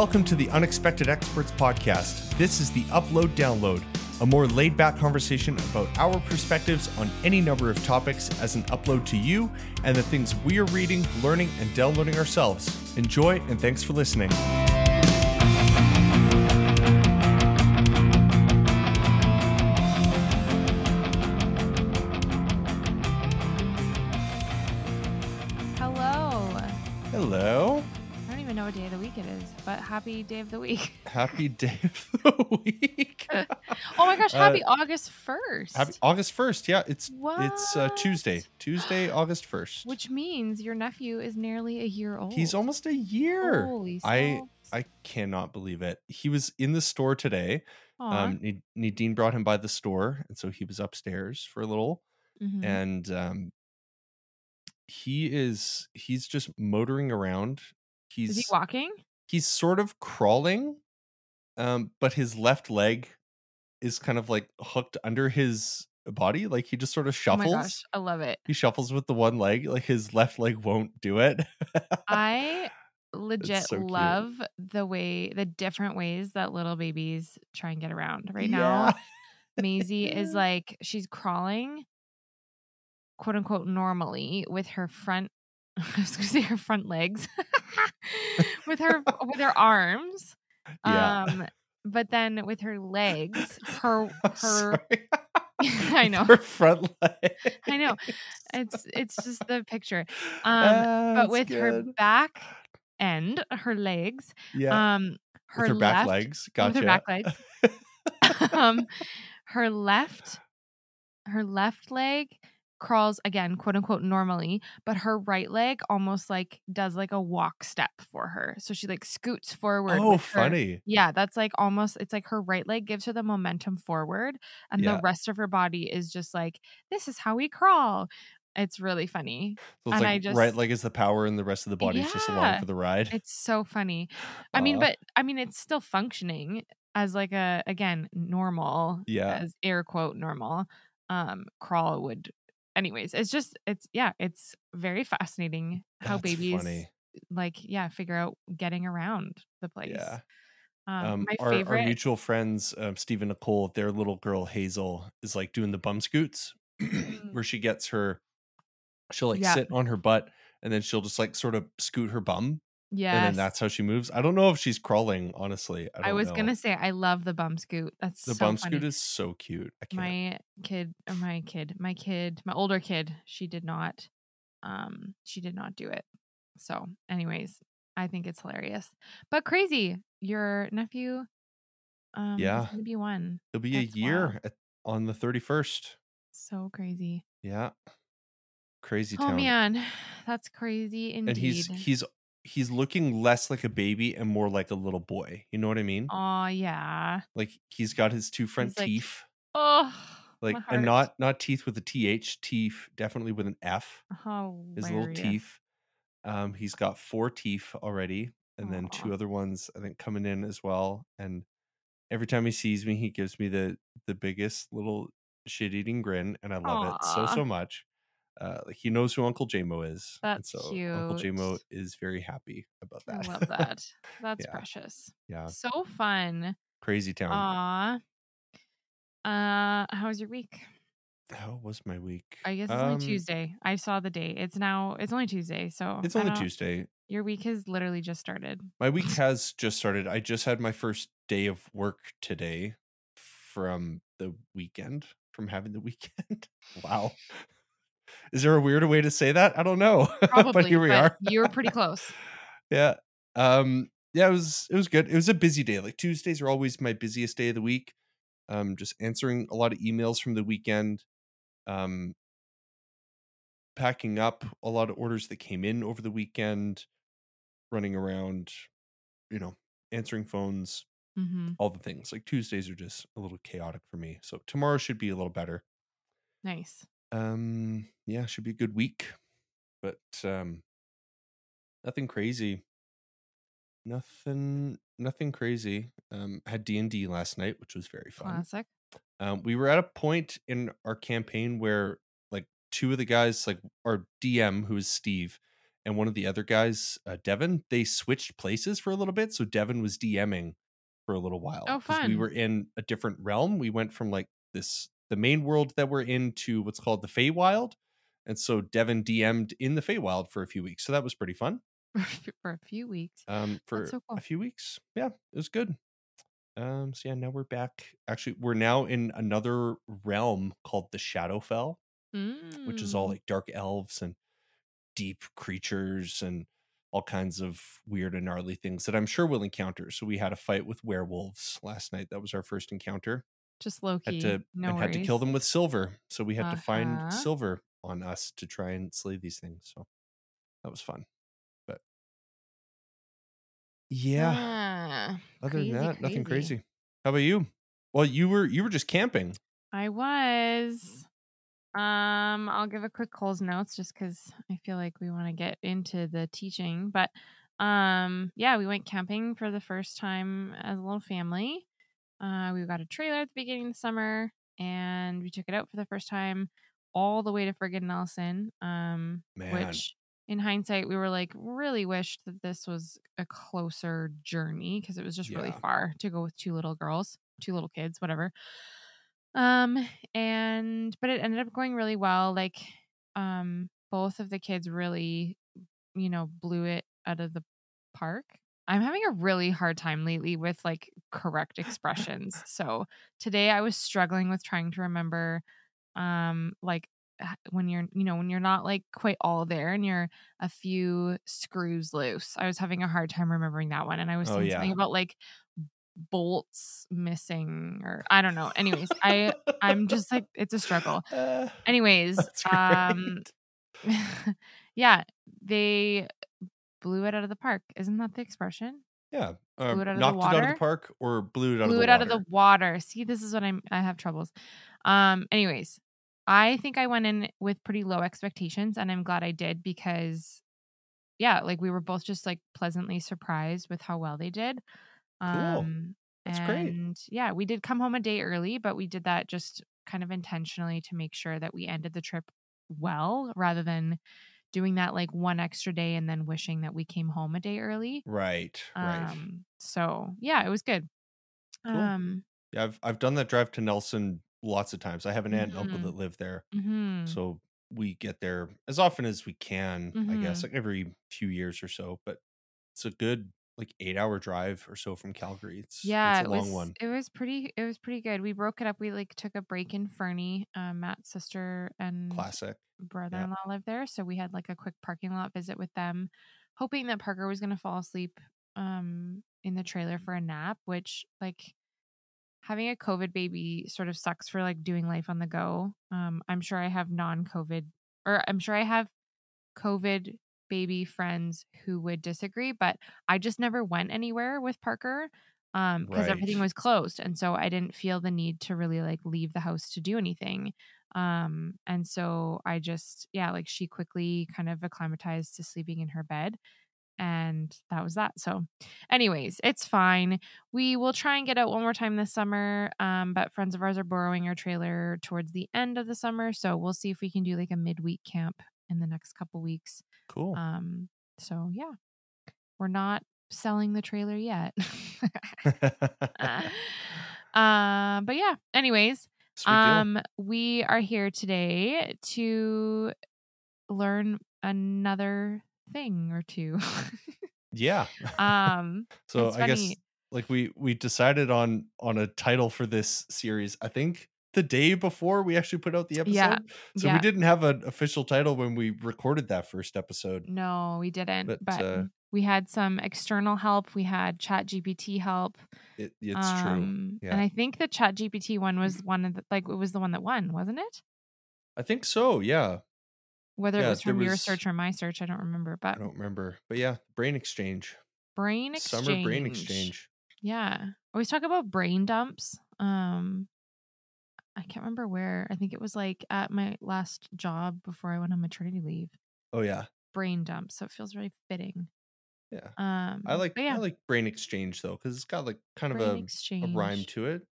Welcome to the Unexpected Experts podcast. This is the Upload Download, a more laid back conversation about our perspectives on any number of topics as an upload to you and the things we are reading, learning, and downloading ourselves. Enjoy and thanks for listening. Happy day of the week. Happy day of the week. oh my gosh, Uh, happy August 1st. Happy August 1st. Yeah, it's it's uh, Tuesday. Tuesday, August 1st. Which means your nephew is nearly a year old. He's almost a year. Holy I- smokes. I cannot believe it. He was in the store today. Aw. Um, Nad- Nadine brought him by the store, and so he was upstairs for a little. Mhm. And um, he is he's just motoring around. He's is he walking? He's sort of crawling, um, but his left leg is kind of like hooked under his body. Like he just sort of shuffles. Oh my shuffles. gosh, I love it. he shuffles with the one leg. Like his left leg won't do it. I legit so cute. love the way the different ways that little babies try and get around. Right Yeah. now, Maisie is like she's crawling, quote unquote, normally with her front. I was gonna say her front legs, with her with her arms. Yeah. Um, but then with her legs, her her. I know, Her front leg. I know. It's it's just the picture. Um, Ah, but with her back end, her legs, yeah, um, her, with her back left, legs. with Gotcha. her back legs. um, her left, her left leg crawls again, quote unquote, normally, but her right leg almost like does like a walk step for her. So she like scoots forward. oh, with her- funny. yeah, that's like almost it's like her right leg gives her the momentum forward and Yeah. the rest of her body is just like this is how we crawl. It's really funny. So it's and I just- right leg is the power, and the rest of the body's just along for the ride. It's so funny. I mean, but I mean it's still functioning as like a again, normal Yeah. as air quote normal um crawl would anyways, it's just it's yeah, it's very fascinating how That's babies funny. like yeah, figure out getting around the place. Yeah. Um, Um, my our, favorite our mutual friends, um, Steve and Nicole, their little girl Hazel is like doing the bum scoots, where she gets her, she'll like Yeah. sit on her butt, and then she'll just like sort of scoot her bum, Yes. and then that's how she moves. I don't know if she's crawling, honestly. I, I, was know. gonna say I love the bum scoot. That's the so bum funny. scoot is so cute. I can't. my kid or my kid, my kid, my older kid, she did not um she did not do it. So, anyways, I think it's hilarious. But crazy. Your nephew um Yeah. gonna be one. It'll be That's a year at, on the thirty first. So crazy. Yeah, crazy Oh man, that's crazy indeed. and he's he's he's looking less like a baby and more like a little boy. You know what I mean? Oh yeah. Like he's got his two front He's like, teeth, Oh like and not not teeth with a th, teeth definitely with an f. Oh, his little teeth. Um, he's got four teeth already, and then two other ones I think coming in as well. And every time he sees me, he gives me the the biggest little shit eating grin, and I love it so so much. Uh, like he knows who Uncle Jamo is, and That's so Uncle Jamo is very happy about that. I love that. That's Yeah. precious. yeah, So fun. crazy town. Aw. Uh, how was your week? How was my week? I guess it's Um, only Tuesday. I saw the date. It's now. It's only Tuesday, so It's only Tuesday. Your week has literally just started. My week has just started. I just had my first day of work today from the weekend, from having the weekend. wow. Is there a weirder way to say that? I don't know. Probably, but here we are. You were pretty close. yeah. Um yeah, it was it was good. It was a busy day. Like Tuesdays are always my busiest day of the week. Um just answering a lot of emails from the weekend. Um packing up a lot of orders that came in over the weekend, running around, you know, answering phones, hmm all the things. Like Tuesdays are just a little chaotic for me. So tomorrow should be a little better. Nice. Um yeah, should be a good week. But um nothing crazy. Nothing nothing crazy. Um had D&D last night, which was very fun. Classic. Um we were at a point in our campaign where like two of the guys like our DM who is Steve and one of the other guys, uh, Devin, they switched places for a little bit. So Devin was DMing for a little while Oh, because we were in a different realm. We went from like this the main world that we're in to what's called the Feywild, and so Devin DM'd in the Feywild for a few weeks. So that was pretty fun. for a few weeks. Um, for so cool. a few weeks, yeah, it was good. Um, so yeah, now we're back. Actually, we're now in another realm called the Shadowfell, which is all Mm. like dark elves and deep creatures and all kinds of weird and gnarly things that I'm sure we'll encounter. So we had a fight with werewolves last night. That was our first encounter. Just low Had to no and worries. had to kill them with silver. So we had to find Uh-huh. silver on us to try and slay these things. So that was fun. But yeah, Ah, other crazy, than that, nothing crazy. crazy. How about you? Well, you were you were just camping. I was. Um, I'll give a quick Coles notes just because I feel like we want to get into the teaching. But um, yeah, we went camping for the first time as a little family. Uh, we got a trailer at the beginning of the summer, and we took it out for the first time all the way to friggin' Nelson. Um, Man. which in hindsight we were like really wished that this was a closer journey because it was just really far to go with two little girls, two little kids, whatever. Um, and but it ended up going really well. Like, um, both of the kids really, you know, blew it out of the park. I'm having a really hard time lately with like correct expressions. so today I was struggling with trying to remember, um, like when you're, you know, when you're not like quite all there and you're a few screws loose. I was having a hard time remembering that one, and I was Oh, saying yeah. something about like bolts missing or I don't know. Anyways, I I'm just like it's a struggle. Uh, Anyways, um yeah, they blew it out of the park. Isn't that the expression? yeah. blew Um, it out of the knocked it out of the park or blew it out blew of the it water. out of the water. See, this is what I'm I have troubles. Um anyways, I think I went in with pretty low expectations and I'm glad I did because yeah, like we were both just like pleasantly surprised with how well they did. Um That's great. and yeah, we did come home a day early, but we did that just kind of intentionally to make sure that we ended the trip well rather than doing that like one extra day and then wishing that we came home a day early. Right. Right. Um so yeah, it was good. Cool. Um Yeah, I've I've done that drive to Nelson lots of times. I have an aunt and uncle that live there, mhm. so we get there as often as we can. I guess Mhm. like every few years or so. But it's a good like eight hour drive or so from Calgary. It's Yeah, it's a it long was one. it was pretty it was pretty good. We broke it up. We like took a break in Fernie. Um, Matt's sister and Classic. Brother-in-law lived there, so we had like a quick parking lot visit with them, hoping that Parker was going to fall asleep um in the trailer for a nap, which like having a COVID baby sort of sucks for like doing life on the go. Um, I'm sure I have non-COVID or I'm sure I have COVID baby friends who would disagree, but I just never went anywhere with Parker um because everything was closed and so I didn't feel the need to really like leave the house to do anything. Um and so I just yeah, like she quickly kind of acclimatized to sleeping in her bed and that was that. So anyways, it's fine. We will try and get out one more time this summer. Um but friends of ours are borrowing our trailer towards the end of the summer, so we'll see if we can do like a midweek camp in the next couple weeks. Cool. Um, so yeah, we're not selling the trailer yet. uh, but yeah, anyways, Sweet deal. um, we are here today to learn another thing or two. yeah. um, so I guess like we we decided on on a title for this series. I think the day before we actually put out the episode. Yeah, So yeah. we didn't have an official title when we recorded that first episode. no, we didn't, But, but uh, we had some external help. We had Chat GPT help. It, it's true. Um, Yeah. And I think the Chat GPT one was one of the, like, it was the one that won, wasn't it? I think so. Yeah. Whether it was from your was- search or my search, I don't remember. But I don't remember. But yeah, brain exchange. brain exchange. Summer brain exchange. Yeah. Always talk about brain dumps. Um, I can't remember where. I think it was like at my last job before I went on maternity leave. Oh yeah. Brain dumps. So it feels really fitting. Yeah. Um, I like yeah, I like brain exchange though, because it's got like kind of brain a, a exchange. rhyme to it.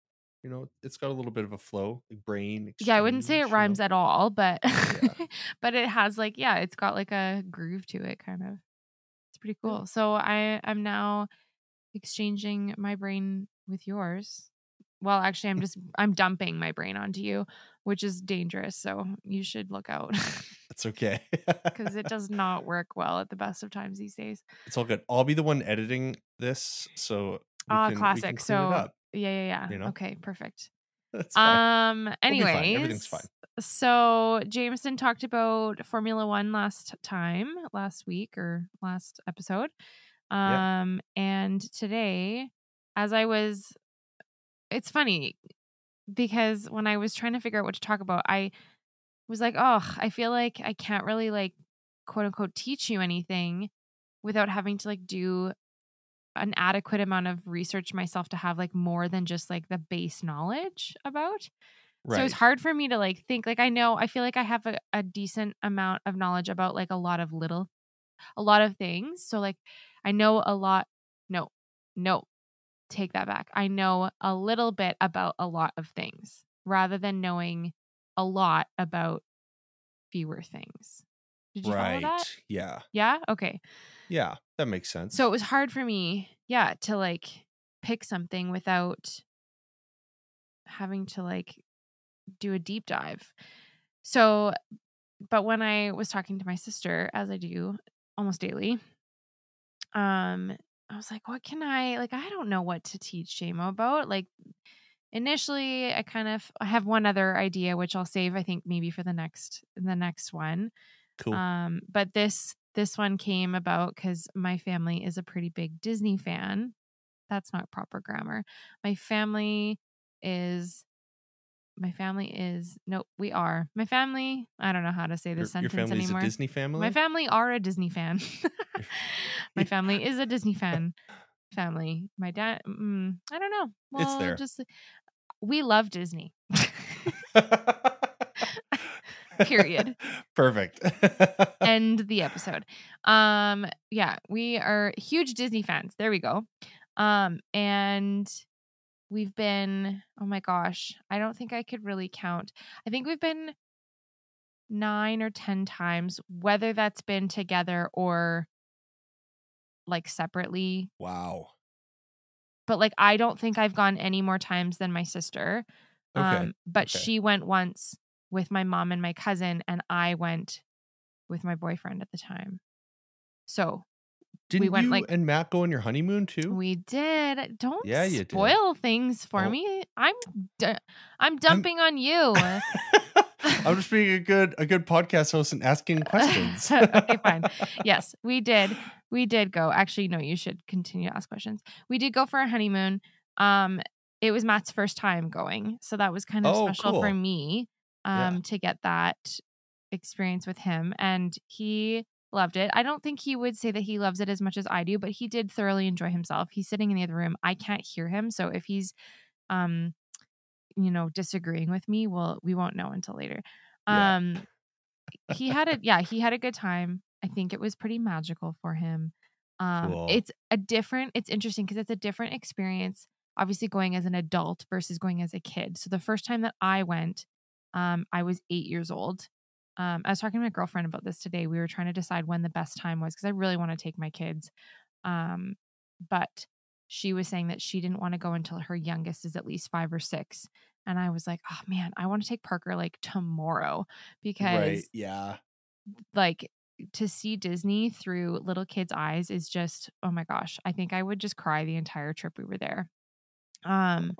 You know, it's got a little bit of a flow, like brain. Yeah, I wouldn't say it exchange, you rhymes know? at all, but Yeah. but it has like yeah, it's got like a groove to it kind of. It's pretty Yeah. cool. So I I'm now exchanging my brain with yours. Well, actually I'm just I'm dumping my brain onto you, which is dangerous. So you should look out That's okay. cuz it does not work well at the best of times these days. it's all good. I'll be the one editing this, so Ah, can, classic. So up. yeah, yeah, yeah. you know? Okay, perfect. That's fine. Um fine. Everything's fine. so Jameson talked about Formula 1 last time, last week or last episode. Yeah. Um and today as I was it's funny because when I was trying to figure out what to talk about, I was like, "Oh, I feel like I can't really like quote unquote teach you anything without having to like do an adequate amount of research myself to have like more than just like the base knowledge about." So it's hard for me to like think like I know I feel like I have a, a decent amount of knowledge about like a lot of little a lot of things. So like I know a lot no, no, take that back. I know a little bit about a lot of things rather than knowing a lot about fewer things. Did you follow Right. that? Yeah. Yeah? Okay. Yeah. That makes sense. So it was hard for me, yeah, to like pick something without having to like do a deep dive. So, but when I was talking to my sister, as I do almost daily, um, I was like, what can I like? I don't know what to teach Jamo about. Like, initially, I kind of I have one other idea which I'll save. I think maybe for the next the next one. cool. Um, but this this one came about because my family is a pretty big Disney fan. That's not proper grammar. My family is my family is no, we are. My family, I don't know how to say your, this your sentence family's anymore. a Disney family. My family are a Disney fan. my family is a Disney fan family. My dad, mm, I don't know. Well, It's there. just we love Disney. Period. Perfect. end the episode. Um, yeah, we are huge Disney fans. There we go. Um, and we've been, oh my gosh, I don't think I could really count. I think we've been nine or 10 times, whether that's been together or like separately. wow. But like, I don't think I've gone any more times than my sister. Okay. Um, but okay. she went once with my mom and my cousin, and I went with my boyfriend at the time. So Didn't went, you like- and Matt go on your honeymoon too? we did. Don't Yeah, you did. spoil things for Oh. me. I'm d- I'm dumping on you. I'm just being a good a good podcast host and asking questions. Okay, fine. yes, we did. We did go. Actually, no, you should continue to ask questions. We did go for a honeymoon. Um, it was Matt's first time going, so that was kind of Oh, special for cool. me. Yeah. Um, to get that experience with him, and he loved it. I don't think he would say that he loves it as much as I do, but he did thoroughly enjoy himself. He's sitting in the other room. I can't hear him, so if he's, um, you know, disagreeing with me, well, we won't know until later. Yeah. Um, he had a yeah, he had a good time. I think it was pretty magical for him. Um, Cool. it's a different. It's interesting because it's a different experience. Obviously, going as an adult versus going as a kid. So the first time that I went, um, I was eight years old. Um, I was talking to my girlfriend about this today. We were trying to decide when the best time was because I really want to take my kids. Um, but she was saying that she didn't want to go until her youngest is at least five or six. And I was like, oh man, I want to take Parker like tomorrow because right. Yeah. like to see Disney through little kids' eyes is just oh my gosh. I think I would just cry the entire trip we were there. Um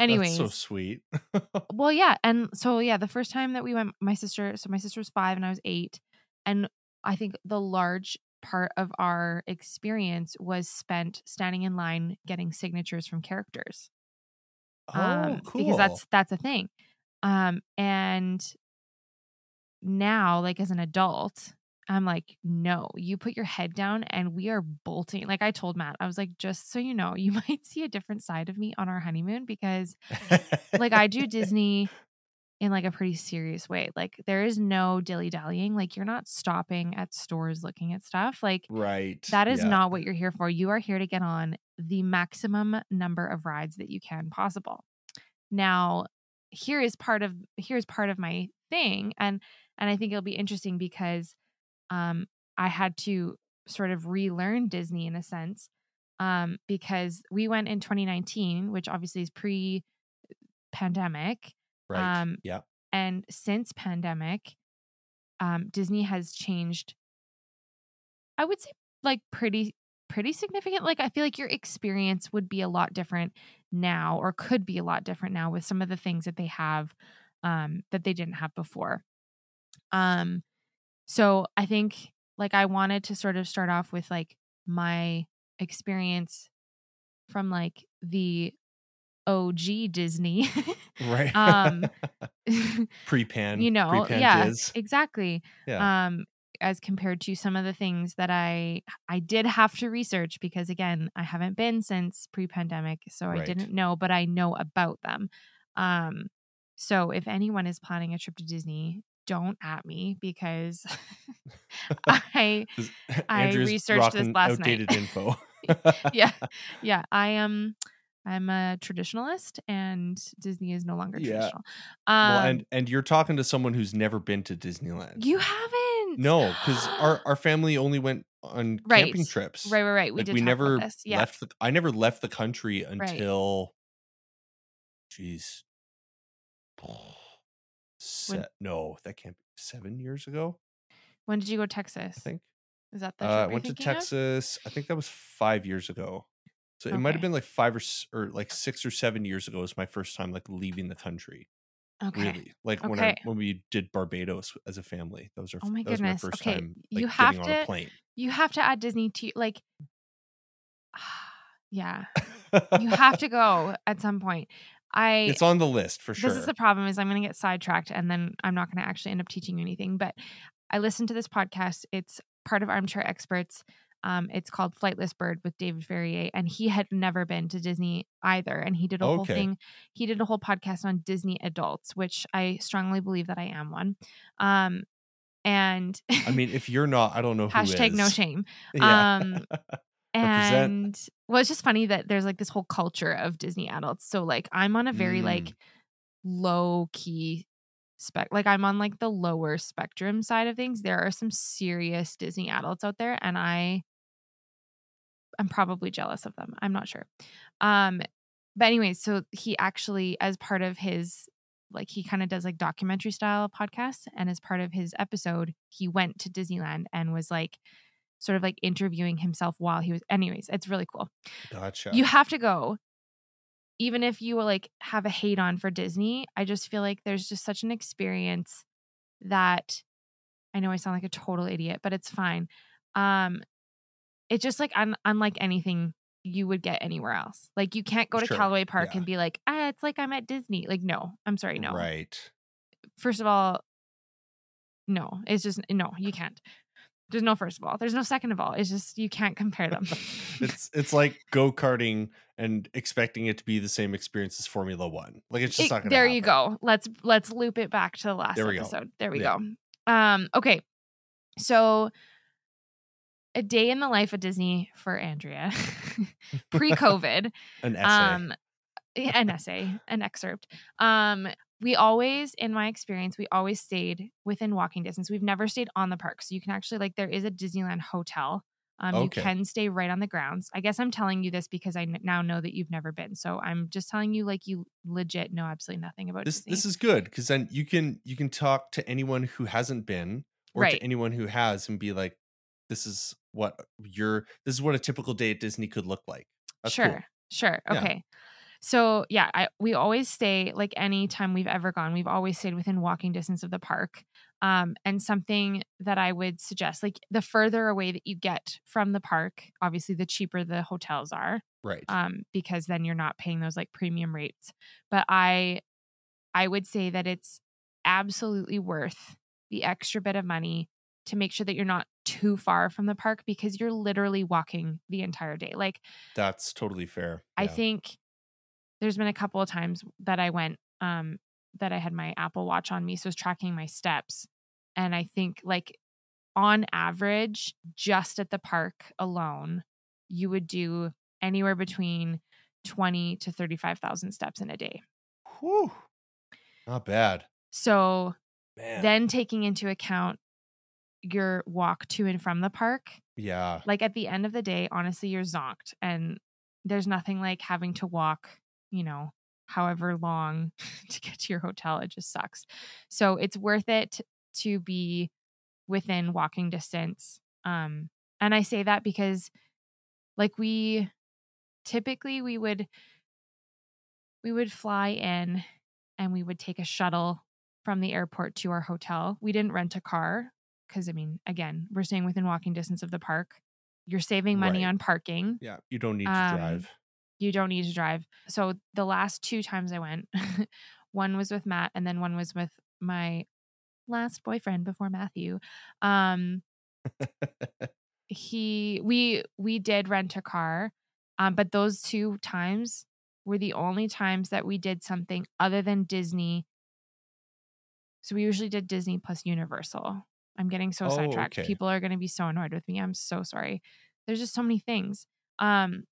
anyways, That's so sweet. well yeah, and so yeah, the first time that we went my sister so my sister was 5 and I was 8 and I think the large part of our experience was spent standing in line getting signatures from characters oh, um, cool. because that's that's a thing um and now like as an adult i'm like no you put your head down and we are bolting like i told matt i was like just so you know you might see a different side of me on our honeymoon because like i do disney in like a pretty serious way like there is no dilly dallying like you're not stopping at stores looking at stuff like right. that is yeah. not what you're here for. You are here to get on the maximum number of rides that you can possible. Now, here is part of here's part of my thing and and I think it'll be interesting because um I had to sort of relearn Disney in a sense um because we went in 2019, which obviously is pre pandemic. Right. Um, yeah. And since pandemic, um, Disney has changed. I would say like pretty pretty significant. Like I feel like your experience would be a lot different now, or could be a lot different now with some of the things that they have um, that they didn't have before. Um, so I think like I wanted to sort of start off with like my experience from like the OG Disney. Right. um pre-pan. you know, pre-pan yeah, Diz. exactly. Yeah. Um as compared to some of the things that I I did have to research because again, I haven't been since pre-pandemic, so I didn't know, but I know about them. Um so if anyone is planning a trip to Disney, don't at me because I I researched this last night. outdated info. yeah. Yeah, I am I'm a traditionalist and Disney is no longer Yeah. traditional. Um well, and and you're talking to someone who's never been to Disneyland. you haven't. no, because our our family only went on camping trips. Right, right, right. We like we never. Yeah. left. The, I never left the country until, jeez, se- no, that can't be seven years ago. When did you go to Texas? I think. Is that the Uh, I went to thinking of? Texas. I think that was five years ago. So it might have been like five or or like six or seven years ago. Was my first time like leaving the country. Okay. Really, like when I when we did Barbados as a family. That was our. Oh my my goodness. first Okay, time. you like, have getting on a to- plane. You have to add Disney to like Yeah. You have to go at some point. I it's on the list for sure. This is the problem is I'm going to get sidetracked and then I'm not going to actually end up teaching you anything. But I listened to this podcast. It's part of Armchair Experts. Um, it's called Flightless Bird with David Farrier, and he had never been to Disney either. And he did a whole thing. He did a whole podcast on Disney adults, which I strongly believe that I am one. Um, and I mean, if you're not, I don't know who hashtag no shame. Yeah. Um, Represent. and well, it's just funny that there's like this whole culture of Disney adults. So like I'm on a very like Mm. low key spec like I'm on like the lower spectrum side of things. There are some serious Disney adults out there and I I'm probably jealous of them. I'm not sure. Um but anyways, so he actually as part of his like he kind of does like documentary style podcasts and as part of his episode, he went to Disneyland and was like sort of like interviewing himself while he was anyways, it's really cool. gotcha. You have to go. Even if you like have a hate on for Disney, I just feel like there's just such an experience that I know I sound like a total idiot, but it's fine. Um it's just like un- unlike anything you would get anywhere else. Like you can't go to Sure, Calaway Park yeah. and be like, "Ah, it's like I'm at Disney." Like no, I'm sorry, no. Right. First of all, no. It's just no, you can't. There's no first of all. There's no second of all. It's just you can't compare them. it's it's like go karting and expecting it to be the same experience as Formula One. Like it's just It- not gonna. there you go. Let's let's loop it back to the last There we go. episode. There we Yeah. go. Um, okay. So a day in the life of Disney for Andrea pre-COVID. An essay. um an essay, an excerpt. Um, we always, in my experience, we always stayed within walking distance. We've never stayed on the park. So you can actually like there is a Disneyland hotel. Um, Okay. you can stay right on the grounds. I guess I'm telling you this because I n- now know that you've never been. So I'm just telling you like you legit know absolutely nothing about this Disney. this is good because then you can you can talk to anyone who hasn't been or Right. to anyone who has and be like, this is what your this is what a typical day at Disney could look like. That's sure, cool. sure, Yeah. So yeah, I we always stay like any time we've ever gone, we've always stayed within walking distance of the park. Um, and something that I would suggest, like the further away that you get from the park, obviously the cheaper the hotels are, Right. um, because then you're not paying those like premium rates. But I, I would say that it's absolutely worth the extra bit of money to make sure that you're not too far from the park because you're literally walking the entire day. Like That's totally fair. I Yeah. think there's been a couple of times that I went um that I had my Apple Watch on me so I was tracking my steps and I think like on average just at the park alone you would do anywhere between 20 to 35,000 steps in a day. Whew. Not bad. So Man. then taking into account your walk to and from the park, yeah. like at the end of the day, honestly, you're zonked. And there's nothing like having to walk, you know, however long to get to your hotel. It just sucks. So it's worth it to be within walking distance. Um, and I say that because like we typically we would we would fly in and we would take a shuttle from the airport to our hotel. We didn't rent a car because I mean, again, we're staying within walking distance of the park. You're saving money Right. on parking. Yeah. You don't need to Um, drive. You don't need to drive. So the last two times I went, one was with Matt and then one was with my last boyfriend before Matthew. Um he we we did rent a car. Um but those two times were the only times that we did something other than Disney. So we usually did Disney plus Universal. I'm getting so Oh, sidetracked. okay. People are going to be so annoyed with me. I'm so sorry. There's just so many things. Um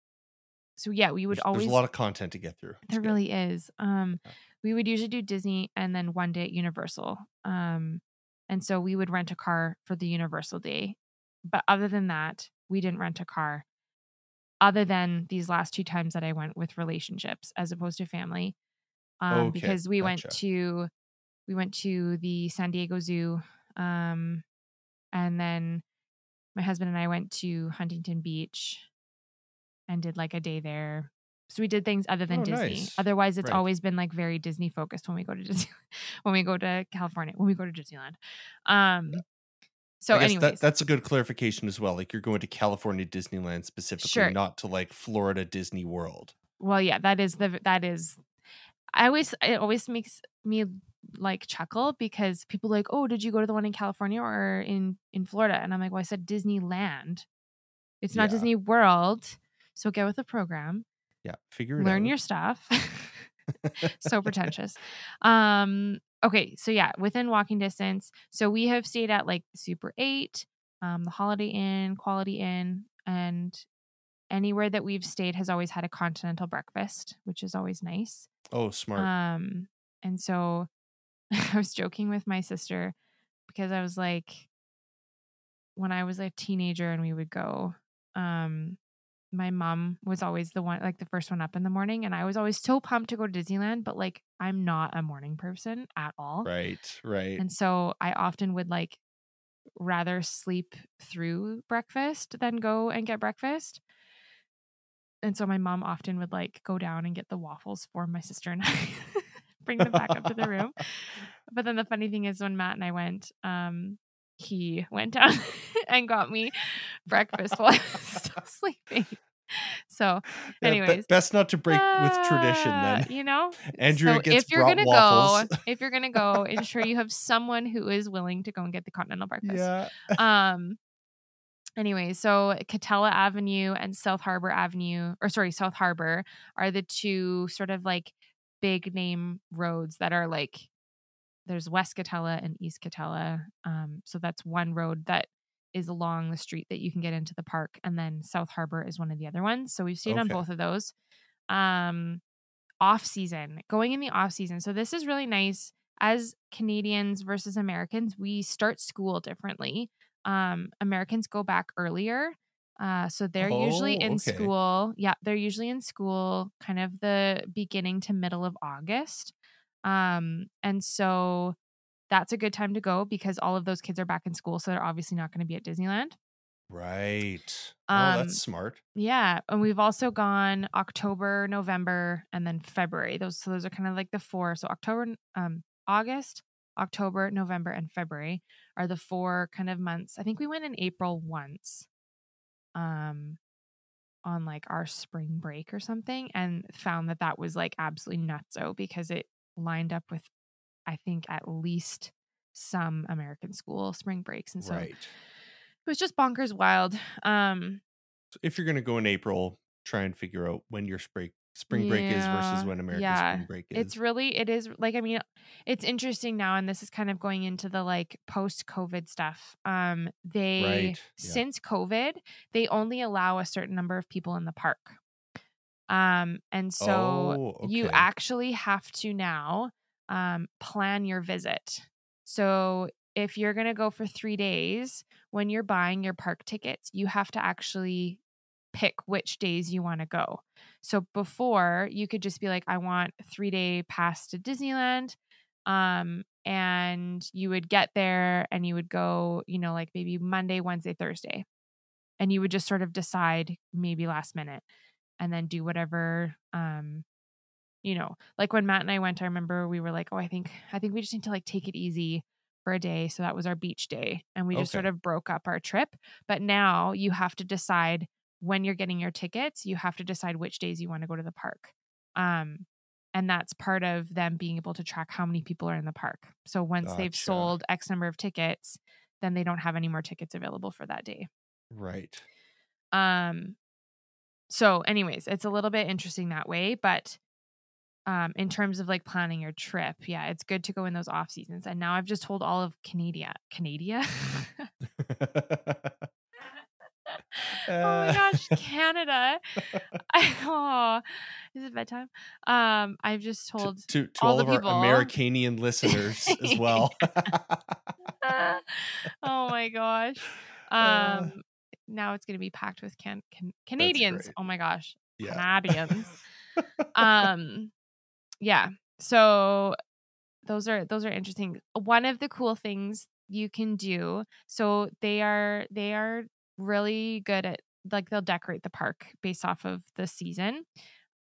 so yeah, we would There's, always there's a lot of content to get through. It's there good. really is. Um, Yeah. we would usually do Disney and then one day at Universal. Um, and so we would rent a car for the Universal day. But other than that, we didn't rent a car. Other than these last two times that I went with relationships as opposed to family, um, Okay, because we went to we went to the San Diego Zoo, um, and then my husband and I went to Huntington Beach and did like a day there. So we did things other than Oh, Disney. nice. Otherwise, it's Right. always been like very Disney focused when we go to Disney, when we go to California, when we go to Disneyland. Um, so, anyways, that, that's a good clarification as well. Like you're going to California Disneyland specifically, Sure. not to like Florida Disney World. well, yeah, that is the that is. I always it always makes me like chuckle because people are like, oh, did you go to the one in California or in in Florida? And I'm like, well, I said Disneyland. It's not Yeah. Disney World. So get with the program. Yeah, figure it out. learn out. your stuff. so pretentious. Um, okay, so yeah, within walking distance. So we have stayed at like Super 8, um, the Holiday Inn, Quality Inn, and anywhere that we've stayed has always had a continental breakfast, which is always nice. oh, smart. Um, and so I was joking with my sister because I was like, when I was a teenager and we would go, um, my mom was always the one, like the first one up in the morning, and I was always so pumped to go to Disneyland, but like I'm not a morning person at all. right, right. And so I often would like rather sleep through breakfast than go and get breakfast. And so my mom often would like go down and get the waffles for my sister and I, bring them back up to the room. But then the funny thing is when Matt and I went, um, he went down and got me breakfast while I was still sleeping. So, Yeah, be- anyways. best not to break with tradition uh, then. You know? Andrea so gets if you're gonna waffles. go, if you're gonna go, ensure you have someone who is willing to go and get the continental breakfast. yeah. Um. Anyway, so Katella Avenue and South Harbor Avenue, or sorry, South Harbor, are the two sort of like big name roads that are like. There's West Katella and East Katella. Um, so that's one road that is along the street that you can get into the park, and then South Harbor is one of the other ones. So we've stayed on both of those. Um, off season, going in the off season. So this is really nice. As Canadians versus Americans, we start school differently. Um, Americans go back earlier. Uh, so they're usually Oh, in okay. school. Yeah, they're usually in school kind of the beginning to middle of August. Um, and so that's a good time to go because all of those kids are back in school. So they're obviously not going to be at Disneyland. Right. oh, Um, that's smart. Yeah, and we've also gone October, November, and then February. Those so those are kind of like the four. So October, um, August, October, November, and February are the four kind of months. I think we went in April once, um, on like our spring break or something, and found that that was like absolutely nutso because it lined up with, I think, at least some American school spring breaks, and so right. it was just bonkers wild. Um, So if you're going to go in April, try and figure out when your spring spring break is versus when America's yeah. spring break is. It's really it is like I mean it's interesting now and this is kind of going into the like post COVID stuff. Um they Right, yeah. since COVID, they only allow a certain number of people in the park. Um, and so Oh, you actually have to now um, plan your visit. So if you're going to go for three days, when you're buying your park tickets, you have to actually pick which days you want to go. So before you could just be like, I want three day pass to Disneyland. Um, and you would get there and you would go, you know, like maybe Monday, Wednesday, Thursday. And you would just sort of decide maybe last minute and then do whatever um you know like when matt and i went i remember we were like oh i think i think we just need to like take it easy for a day. So that was our beach day and we just sort of broke up our trip but now you have to decide when you're getting your tickets you have to decide which days you want to go to the park um and that's part of them being able to track how many people are in the park. So once they've sold x number of tickets then they don't have any more tickets available for that day. Right. um so anyways it's a little bit interesting that way but um in terms of like planning your trip yeah it's good to go in those off seasons and now i've just told all of canada canada? Oh my gosh canada. I, oh is it bedtime? Um i've just told to, to all all, the of our Americanian listeners as well. oh my gosh. Uh, um now it's gonna be packed with can, can canadians. oh my gosh yeah. canadians. Um yeah so those are those are interesting. One of the cool things you can do so they are they are really good at like they'll decorate the park based off of the season.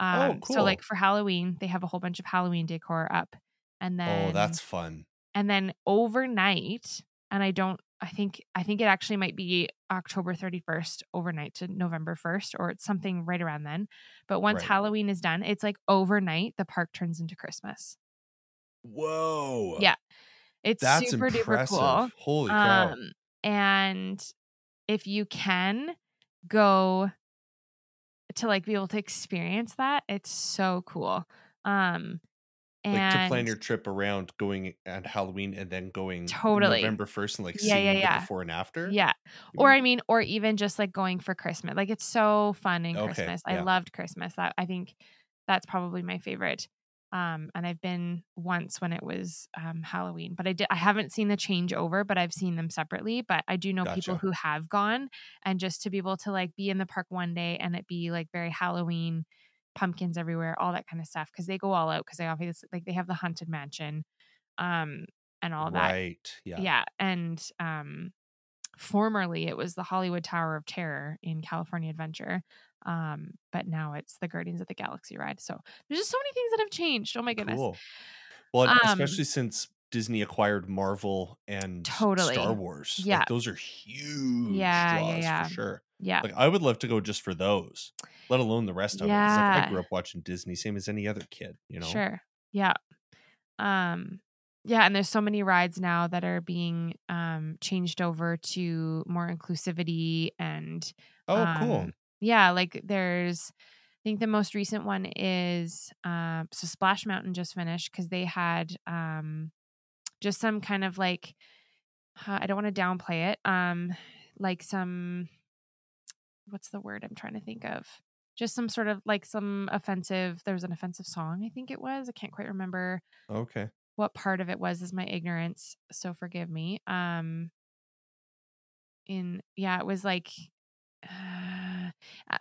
Um so like for halloween they have a whole bunch of halloween decor up and then oh, that's fun. and then overnight and i don't i think i think it actually might be october 31st overnight to november 1st or it's something right around then but once Right. halloween is done it's like overnight the park turns into christmas Whoa. Yeah, it's That's super duper cool Holy cow. um and if you can go to like be able to experience that it's so cool um and like to plan your trip around going at Halloween and then going Totally. November 1st and like Yeah, seeing yeah, the yeah. before and after. yeah. Or i mean or even just like going for christmas. Like it's so fun in Okay, christmas. I loved christmas. That i think that's probably my favorite um and i've been once when it was um halloween but i did i haven't seen the change over but i've seen them separately but i do know people who have gone and just to be able to like be in the park one day and it be like very halloween pumpkins everywhere all that kind of stuff because they go all out because they obviously like they have the haunted mansion um and all that Right. Yeah. yeah and um formerly it was the hollywood tower of terror in california adventure um but now it's the guardians of the galaxy ride so there's just so many things that have changed oh my goodness Cool. Well, Um, especially since Disney acquired Marvel and Totally. Star Wars. Yeah. Like those are huge Yeah, yeah, draws yeah. for sure. Yeah Like I would love to go just for those, let alone the rest of it. like Yeah. I grew up watching Disney, same as any other kid, you know? sure yeah um yeah and there's so many rides now that are being um changed over to more inclusivity and Oh, cool. Um, yeah, like there's I think the most recent one is um so Splash Mountain just finished because they had um just some kind of like uh, I don't want to downplay it. Um like some what's the word I'm trying to think of? Just some sort of like some offensive there was an offensive song, I think it was. I can't quite remember Okay. what part of it was is my ignorance, so forgive me. Um in yeah, it was like uh,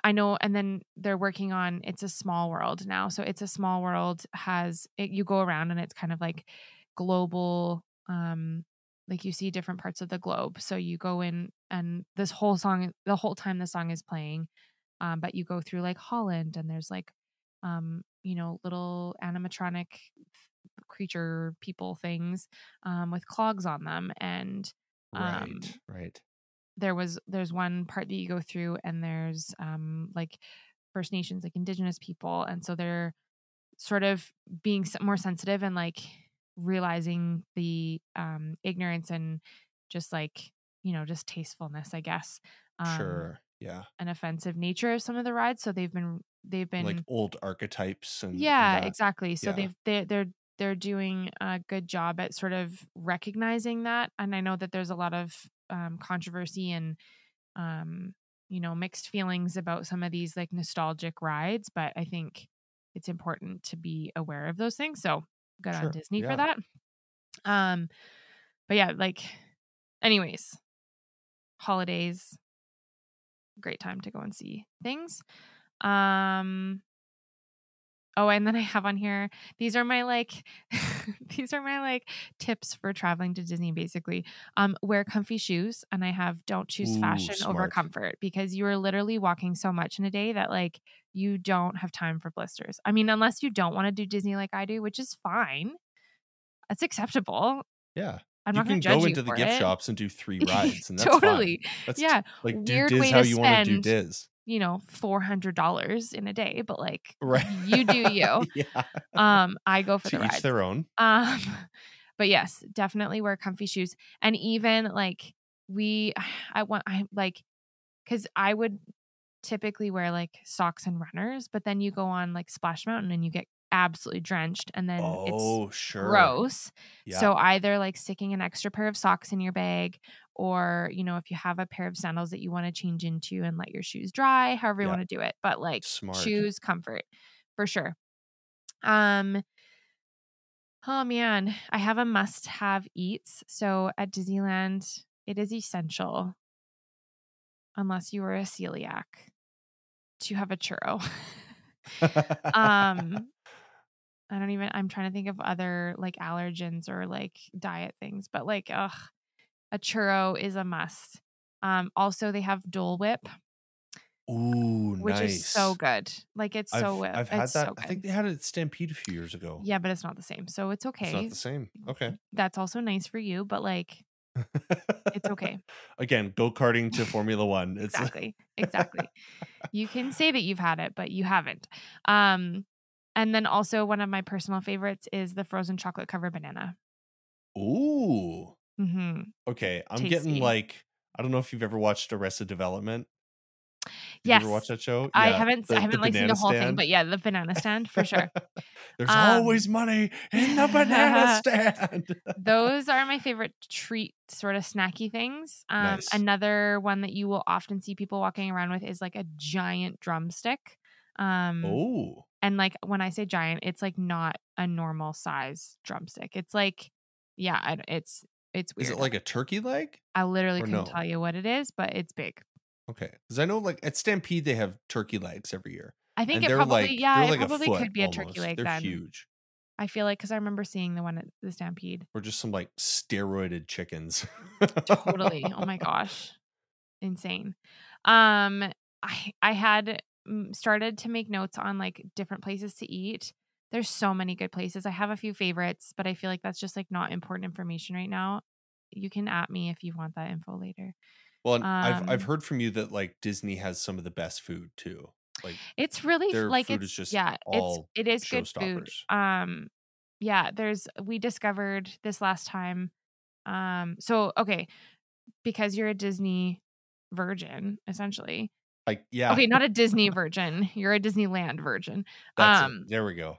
I know, and then they're working on It's a Small World now. So It's a Small World has it, you go around and it's kind of like global, um, like you see different parts of the globe. So you go in and this whole song, the whole time the song is playing, um, but you go through like Holland and there's like, um, you know, little animatronic creature people things um, with clogs on them and Right. Um, right. there was there's one part that you go through and there's um like first nations like indigenous people and so they're sort of being more sensitive and like realizing the um ignorance and just like you know just tastefulness i guess um sure. Yeah. an offensive nature of some of the rides so they've been they've been Like old archetypes and yeah exactly so yeah. they've they're, they're they're doing a good job at sort of recognizing that and i know that there's a lot of um, controversy and um, you know, mixed feelings about some of these like nostalgic rides, but I think it's important to be aware of those things. So good Sure, on Disney yeah. for that. Um, but yeah, like, anyways, holidays, great time to go and see things. Um, oh, and then I have on here, these are my like, these are my like tips for traveling to Disney basically. Um, wear comfy shoes, and I have don't choose Ooh, fashion over comfort because you are literally walking so much in a day that like you don't have time for blisters. I mean, unless you don't want to do Disney like I do, which is fine. It's acceptable. Yeah. I'm you not going can to judge go into the gift it. shops and do three rides, and that's totally. fine. That's Yeah. like do Weird Diz how you want to do Diz. you know, four hundred dollars in a day, but like Right. you do you. yeah. Um, I go for to the each ride. their own. Um, but yes, definitely wear comfy shoes, and even like we, I want, I like, because I would typically wear like socks and runners, but then you go on like Splash Mountain and you get absolutely drenched, and then it's Oh, sure. gross. Yeah. So either like sticking an extra pair of socks in your bag or, you know, if you have a pair of sandals that you want to change into and let your shoes dry, however you Yeah. want to do it. But like Smart. shoes comfort for sure. Um Oh man, I have a must have eats. So at Disneyland, it is essential unless you are a celiac to have a churro. um I don't even I'm trying to think of other like allergens or like diet things, but like ugh, a churro is a must. Um also they have Dole Whip, Ooh, which nice. is so good. Like it's I've, so I've had that. so I think they had it at Stampede a few years ago. yeah, but it's not the same. So it's okay. It's not the same. Okay. That's also nice for you, but like it's okay. Again, go karting to Formula One. It's exactly exactly you can say that you've had it but you haven't um and then also one of my personal favorites is the frozen chocolate covered banana ooh. hmm Okay, I'm Tasty. getting like I don't know if you've ever watched Arrested Development. Did yes you ever watch that show? i haven't the- i haven't like seen the whole thing but yeah the banana stand for sure There's Um, always money in the banana stand. those are my favorite treat sort of snacky things um Nice. another one that you will often see people walking around with is like a giant drumstick um oh, And like when I say giant, it's like not a normal size drumstick. It's like, yeah, it's it's weird. is it like a turkey leg? I literally couldn't no? tell you what it is, but it's big. Okay, because I know like at Stampede they have turkey legs every year. I think it probably, like yeah, it like probably could be a turkey leg They're then. huge, I feel like because I remember seeing the one at the Stampede. or just some like steroided chickens. Totally. oh my gosh, insane. Um, I I had started to make notes on like different places to eat. There's so many good places. I have a few favorites, but I feel like that's just like not important information right now. You can at me if you want that info later. Well, and I've I've Um, heard from you that like Disney has some of the best food too. Like It's really like food it's is just yeah, it's it is good food. Um yeah, there's we discovered this last time. Um so okay, because you're a Disney virgin essentially. Like yeah, Okay, not a Disney virgin. You're a Disneyland virgin. that's um it. There we go.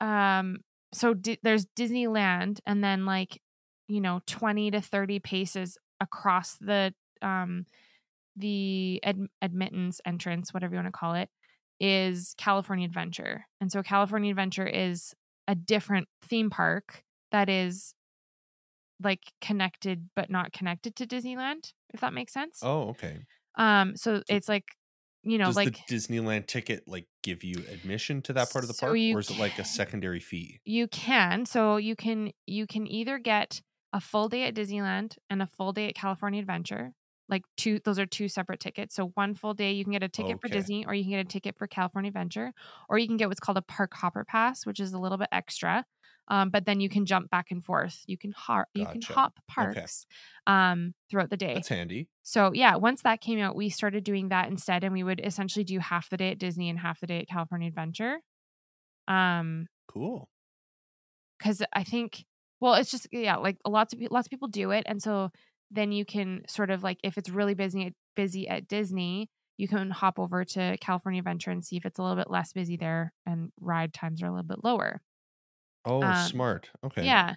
um so di- there's Disneyland and then like you know 20 to 30 paces across the um the ad- admittance entrance whatever you want to call it is California Adventure. And so California Adventure is a different theme park that is like connected but not connected to Disneyland if that makes sense. Oh, okay. Um so it's like you know Does like the Disneyland ticket like give you admission to that part of the So park, or is it like a secondary fee? You can. So you can you can either get a full day at Disneyland and a full day at California Adventure. Like two those are two separate tickets. So one full day you can get a ticket for Disney or you can get a ticket for California Adventure or you can get what's called a park hopper pass, which is a little bit extra. Um, but then you can jump back and forth. You can har- you can hop Okay. parks um throughout the day. That's handy. So yeah, once that came out, we started doing that instead, and we would essentially do half the day at Disney and half the day at California Adventure. Um, Cool. because I think, well, it's just yeah, like lots of lots of people do it, and so then you can sort of like if it's really busy busy at Disney, you can hop over to California Adventure and see if it's a little bit less busy there, and ride times are a little bit lower. Oh, Um, smart. Okay. Yeah.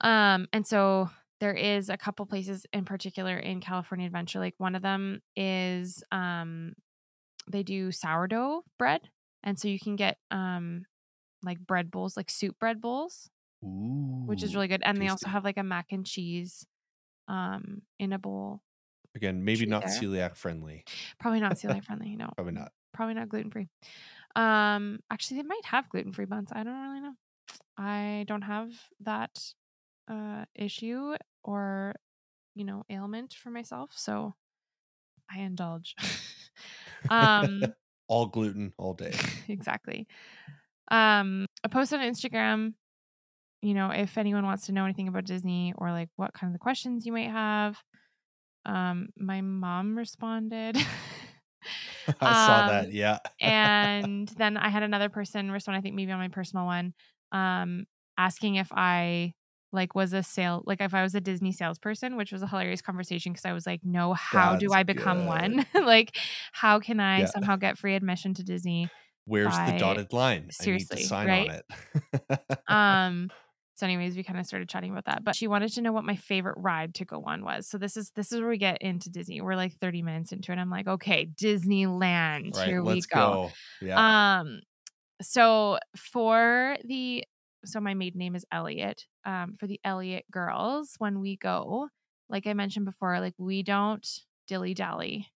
Um, and so there is a couple places in particular in California Adventure. Like one of them is um they do sourdough bread. And so you can get um like bread bowls, like soup bread bowls, Ooh. which is really good. And they also have like a mac and cheese um in a bowl. Again, maybe not there. celiac friendly. Probably not celiac friendly, no. Probably not. Probably not gluten free. Um actually they might have gluten free buns. I don't really know. I don't have that uh issue or you know ailment for myself, so I indulge. um all gluten all day. exactly. Um, I posted on Instagram, you know, if anyone wants to know anything about Disney or like what kind of questions you might have. Um, my mom responded. I saw Um, that. Yeah. and then I had another person respond, I think maybe on my personal one, um, asking if I like was a sale like if I was a Disney salesperson, which was a hilarious conversation because I was like, no, how do I become good. one? like, how can I Yeah. somehow get free admission to Disney? Where's by- the dotted line? seriously, I need to sign right? on it. Um so anyways, we kind of started chatting about that. But she wanted to know what my favorite ride to go on was. So this is this is where we get into Disney. We're like 30 minutes into it. I'm like, okay, Disneyland. right. Here we go. go. Yeah. Um, so for the so my maiden name is Elliot. Um, for the Elliot girls, when we go, like I mentioned before, like we don't dilly dally.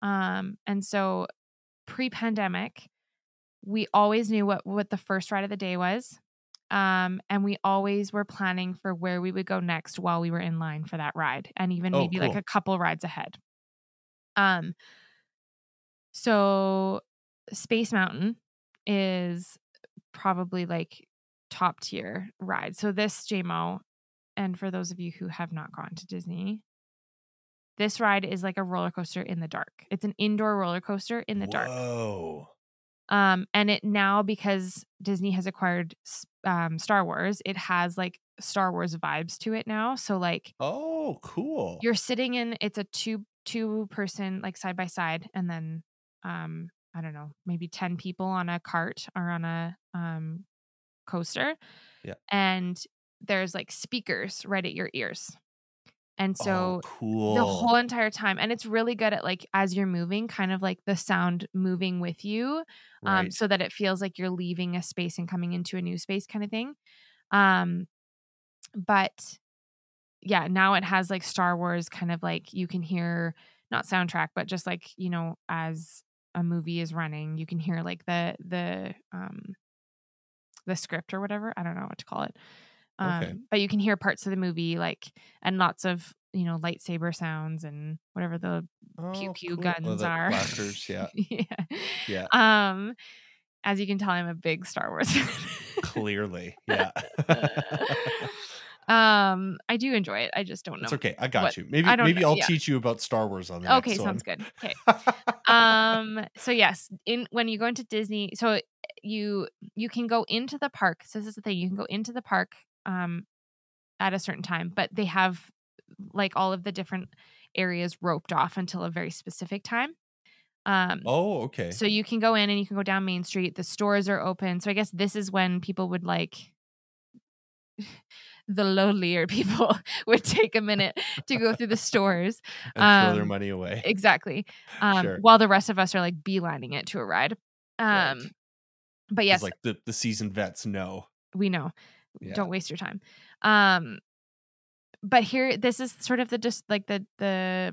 Um, and so pre-pandemic, we always knew what what the first ride of the day was. Um, and we always were planning for where we would go next while we were in line for that ride, and even Oh, maybe like a couple rides ahead. Um, so Space Mountain is probably like top tier ride. So this Jamo, and for those of you who have not gone to Disney, this ride is like a roller coaster in the dark. It's an indoor roller coaster in the dark. Um, and it now because Disney has acquired um, Star Wars, it has like Star Wars vibes to it now. So like Oh, cool. you're sitting in it's a two two person like side by side and then um i don't know maybe 10 people on a cart or on a um coaster Yeah. and there's like speakers right at your ears and so oh, cool. the whole entire time and it's really good at like as you're moving kind of like the sound moving with you um right. so that it feels like you're leaving a space and coming into a new space kind of thing um but yeah now it has like star wars kind of like you can hear not soundtrack but just like you know as a movie is running you can hear like the the um the script or whatever i don't know what to call it um Okay. but you can hear parts of the movie like and lots of you know lightsaber sounds and whatever the pew Oh, pew cool. Oh, guns the are Blasters. Yeah. yeah Yeah. um as you can tell i'm a big star wars fan. Clearly. Yeah. um i do enjoy it i just don't know it's okay. I got what- you. Maybe maybe know, I'll yeah. teach you about Star Wars on that okay sounds one. good okay um so yes in when you go into disney so you you can go into the park so this is the thing you can go into the park um at a certain time but they have like all of the different areas roped off until a very specific time um Oh, okay. so you can go in and you can go down main street the stores are open so i guess this is when people would like the lowlier people would take a minute to go through the stores and throw their um, money away. exactly um Sure. while the rest of us are like beelining it to a ride um Right. but yes like the, the seasoned vets know. we know Yeah. don't waste your time. Um but here this is sort of the just like the the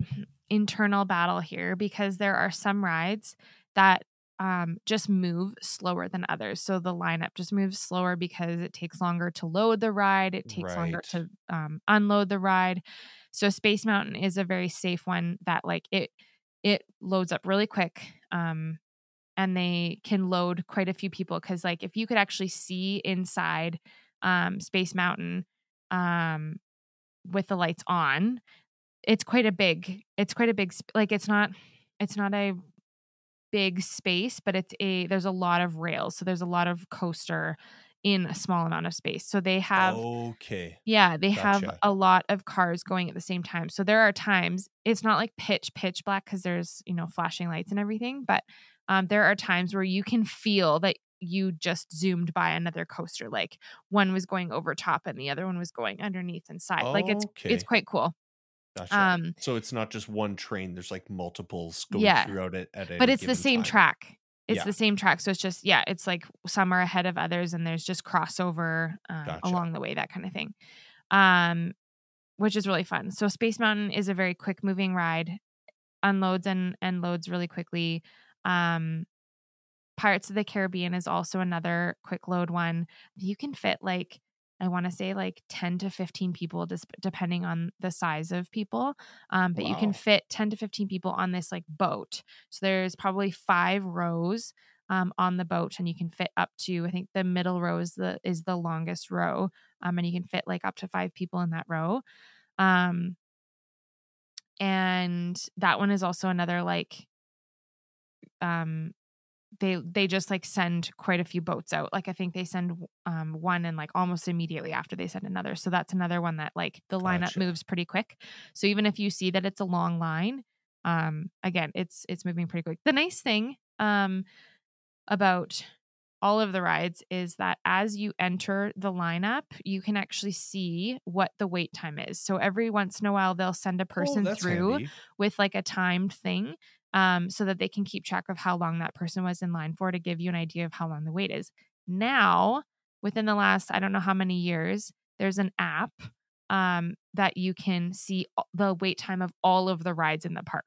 internal battle here because there are some rides that um just move slower than others. So the lineup just moves slower because it takes longer to load the ride it takes longer to um, unload the ride. So space mountain is a very safe one that like it it loads up really quick um and they can load quite a few people because like if you could actually see inside um space mountain um with the lights on it's quite a big it's quite a big like it's not it's not a big space but it's a there's a lot of rails so there's a lot of coaster in a small amount of space. So they have okay. yeah, they have a lot of cars going at the same time. So there are times it's not like pitch pitch black because there's you know flashing lights and everything, but um, there are times where you can feel that you just zoomed by another coaster. Like one was going over top and the other one was going underneath and side. Like it's it's quite cool. Gotcha. Um, so it's not just one train. There's like multiples going Yeah. throughout it but it's the same time. track. It's Yeah. the same track. So it's just yeah, it's like some are ahead of others and there's just crossover um, Gotcha. along the way, that kind of thing. Um, which is really fun. So Space Mountain is a very quick moving ride, unloads and and loads really quickly. Um, Pirates of the Caribbean is also another quick load one. You can fit like I want to say like 10 to 15 people just depending on the size of people. Um, but you can fit 10 to 15 people on this like boat. So there's probably five rows um, on the boat and you can fit up to I think the middle row is the is the longest row. Um, and you can fit like up to five people in that row. Um, and that one is also another like um they they just like send quite a few boats out. Like i think they send um one and like almost immediately after they send another. So that's another one that like the lineup Gotcha. moves pretty quick. So even if you see that it's a long line um again it's it's moving pretty quick. The nice thing um about all of the rides is that as you enter the lineup you can actually see what the wait time is. So every once in a while they'll send a person oh, through handy. with like a timed thing um, so that they can keep track of how long that person was in line for to give you an idea of how long the wait is. Now, within the last, I don't know how many years, there's an app um, that you can see the wait time of all of the rides in the park.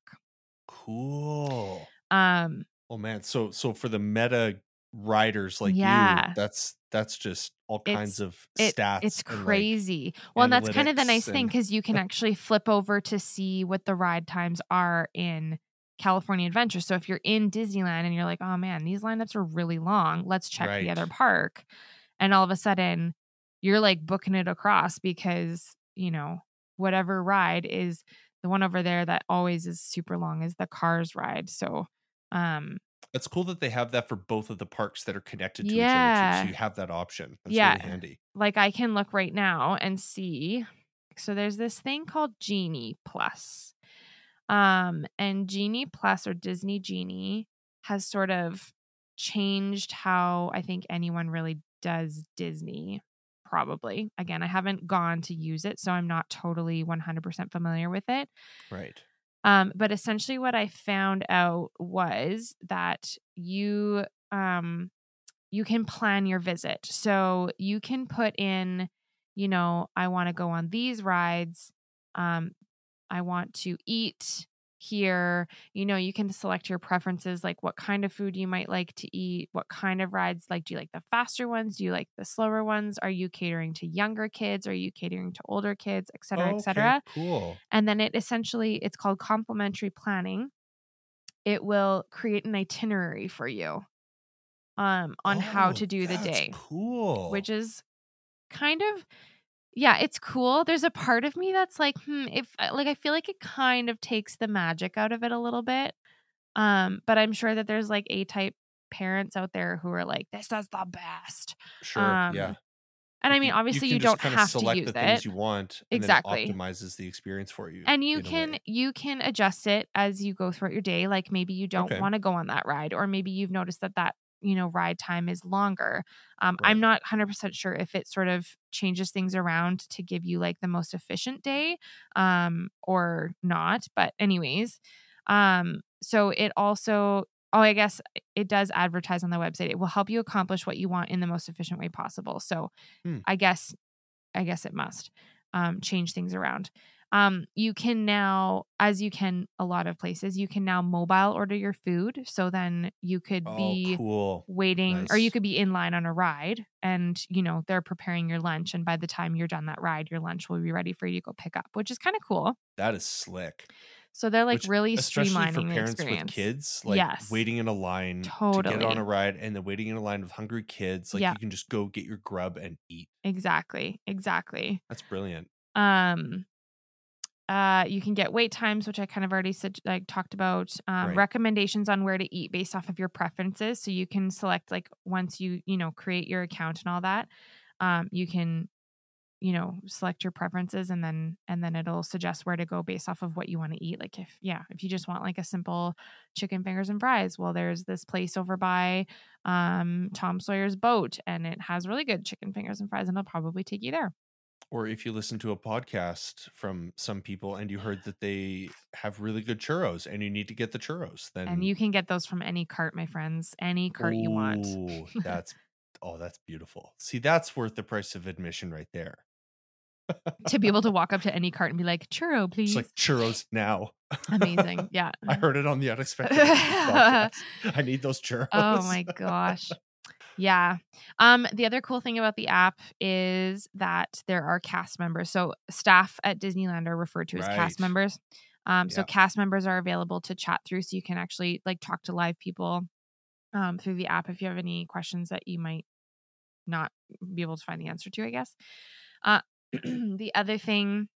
Cool. Um, Oh man, so so for the meta riders like Yeah. you, that's that's just all kinds It's- of it- stats. it's and, like, crazy. well, and that's kind of the nice thing because you can actually flip over to see what the ride times are in California Adventure. So if you're in Disneyland and you're like, oh man, these lineups are really long, let's check the other park. And all of a sudden, you're like booking it across because, you know, whatever ride is the one over there that always is super long is the Cars ride. So, um, It's cool that they have that for both of the parks that are connected to each other Yeah. too. So you have that option. That's Yeah. really handy. like I can look right now and see. So there's this thing called Genie Plus. Um, and Genie Plus or Disney Genie has sort of changed how I think anyone really does Disney. Probably. Again, I haven't gone to use it, so I'm not totally 100% familiar with it. Right. Um, but essentially, what I found out was that you um, you can plan your visit. So you can put in, you know, I want to go on these rides. Um, I want to eat here. You know, you can select your preferences, like what kind of food you might like to eat, what kind of rides. Like, do you like the faster ones? Do you like the slower ones? Are you catering to younger kids? Are you catering to older kids, et cetera, et cetera? Cool. and then it essentially it's called complementary planning it will create an itinerary for you um on how Oh, to do the day Cool. which is kind of yeah it's cool there's a part of me that's like hmm if like i feel like it kind of takes the magic out of it a little bit um but i'm sure that there's like a type parents out there who are like this is the best sure. um, yeah. and i mean obviously you, just don't kinda have select to use the things it you want. And Exactly. Optimizes the experience for you. and you can you can adjust it as you go throughout your day like maybe you don't Okay. want to go on that ride or maybe you've noticed that that you know ride time is longer. Um, i'm not 100% sure if it sort of changes things around to give you like the most efficient day um, or not but anyways um, so it also oh i guess it does advertise on the website it will help you accomplish what you want in the most efficient way possible so Hmm. i guess i guess it must um, change things around um, you can now as you can a lot of places you can now mobile order your food so then you could Oh, be cool. waiting or you could be in line on a ride and you know they're preparing your lunch and by the time you're done that ride your lunch will be ready for you to go pick up which is kind of cool That is slick. so they're like Which, really streamlining for the parents experience with kids, like Yes. waiting in a line to get on a ride and then waiting in a line with hungry kids. Like Yeah. you can just go get your grub and eat. exactly exactly That's brilliant. um uh, you can get wait times, which I kind of already said, like talked about. Um, Right. Recommendations on where to eat based off of your preferences. So you can select like once you you know create your account and all that, um, you can you know select your preferences and then and then it'll suggest where to go based off of what you want to eat. Like if yeah, if you just want like a simple chicken fingers and fries, well, there's this place over by um, Tom Sawyer's boat, and it has really good chicken fingers and fries, and it'll probably take you there. Or if you listen to a podcast from some people and you heard that they have really good churros and you need to get the churros, then And you can get those from any cart, my friends, any cart you want. That's oh, that's beautiful. See, that's worth the price of admission right there. to be able to walk up to any cart and be like, churro, It's please. like churros now. Amazing. Yeah. I heard it on the unexpected. I need those oh churros. Oh my gosh. Yeah. Um, the other cool thing about the app is that there are cast members. So staff at Disneyland are referred to as Right. cast members. Um, so cast members are available to chat through so you can actually like talk to live people um through the app if you have any questions that you might not be able to find the answer to, I guess. Uh the other thing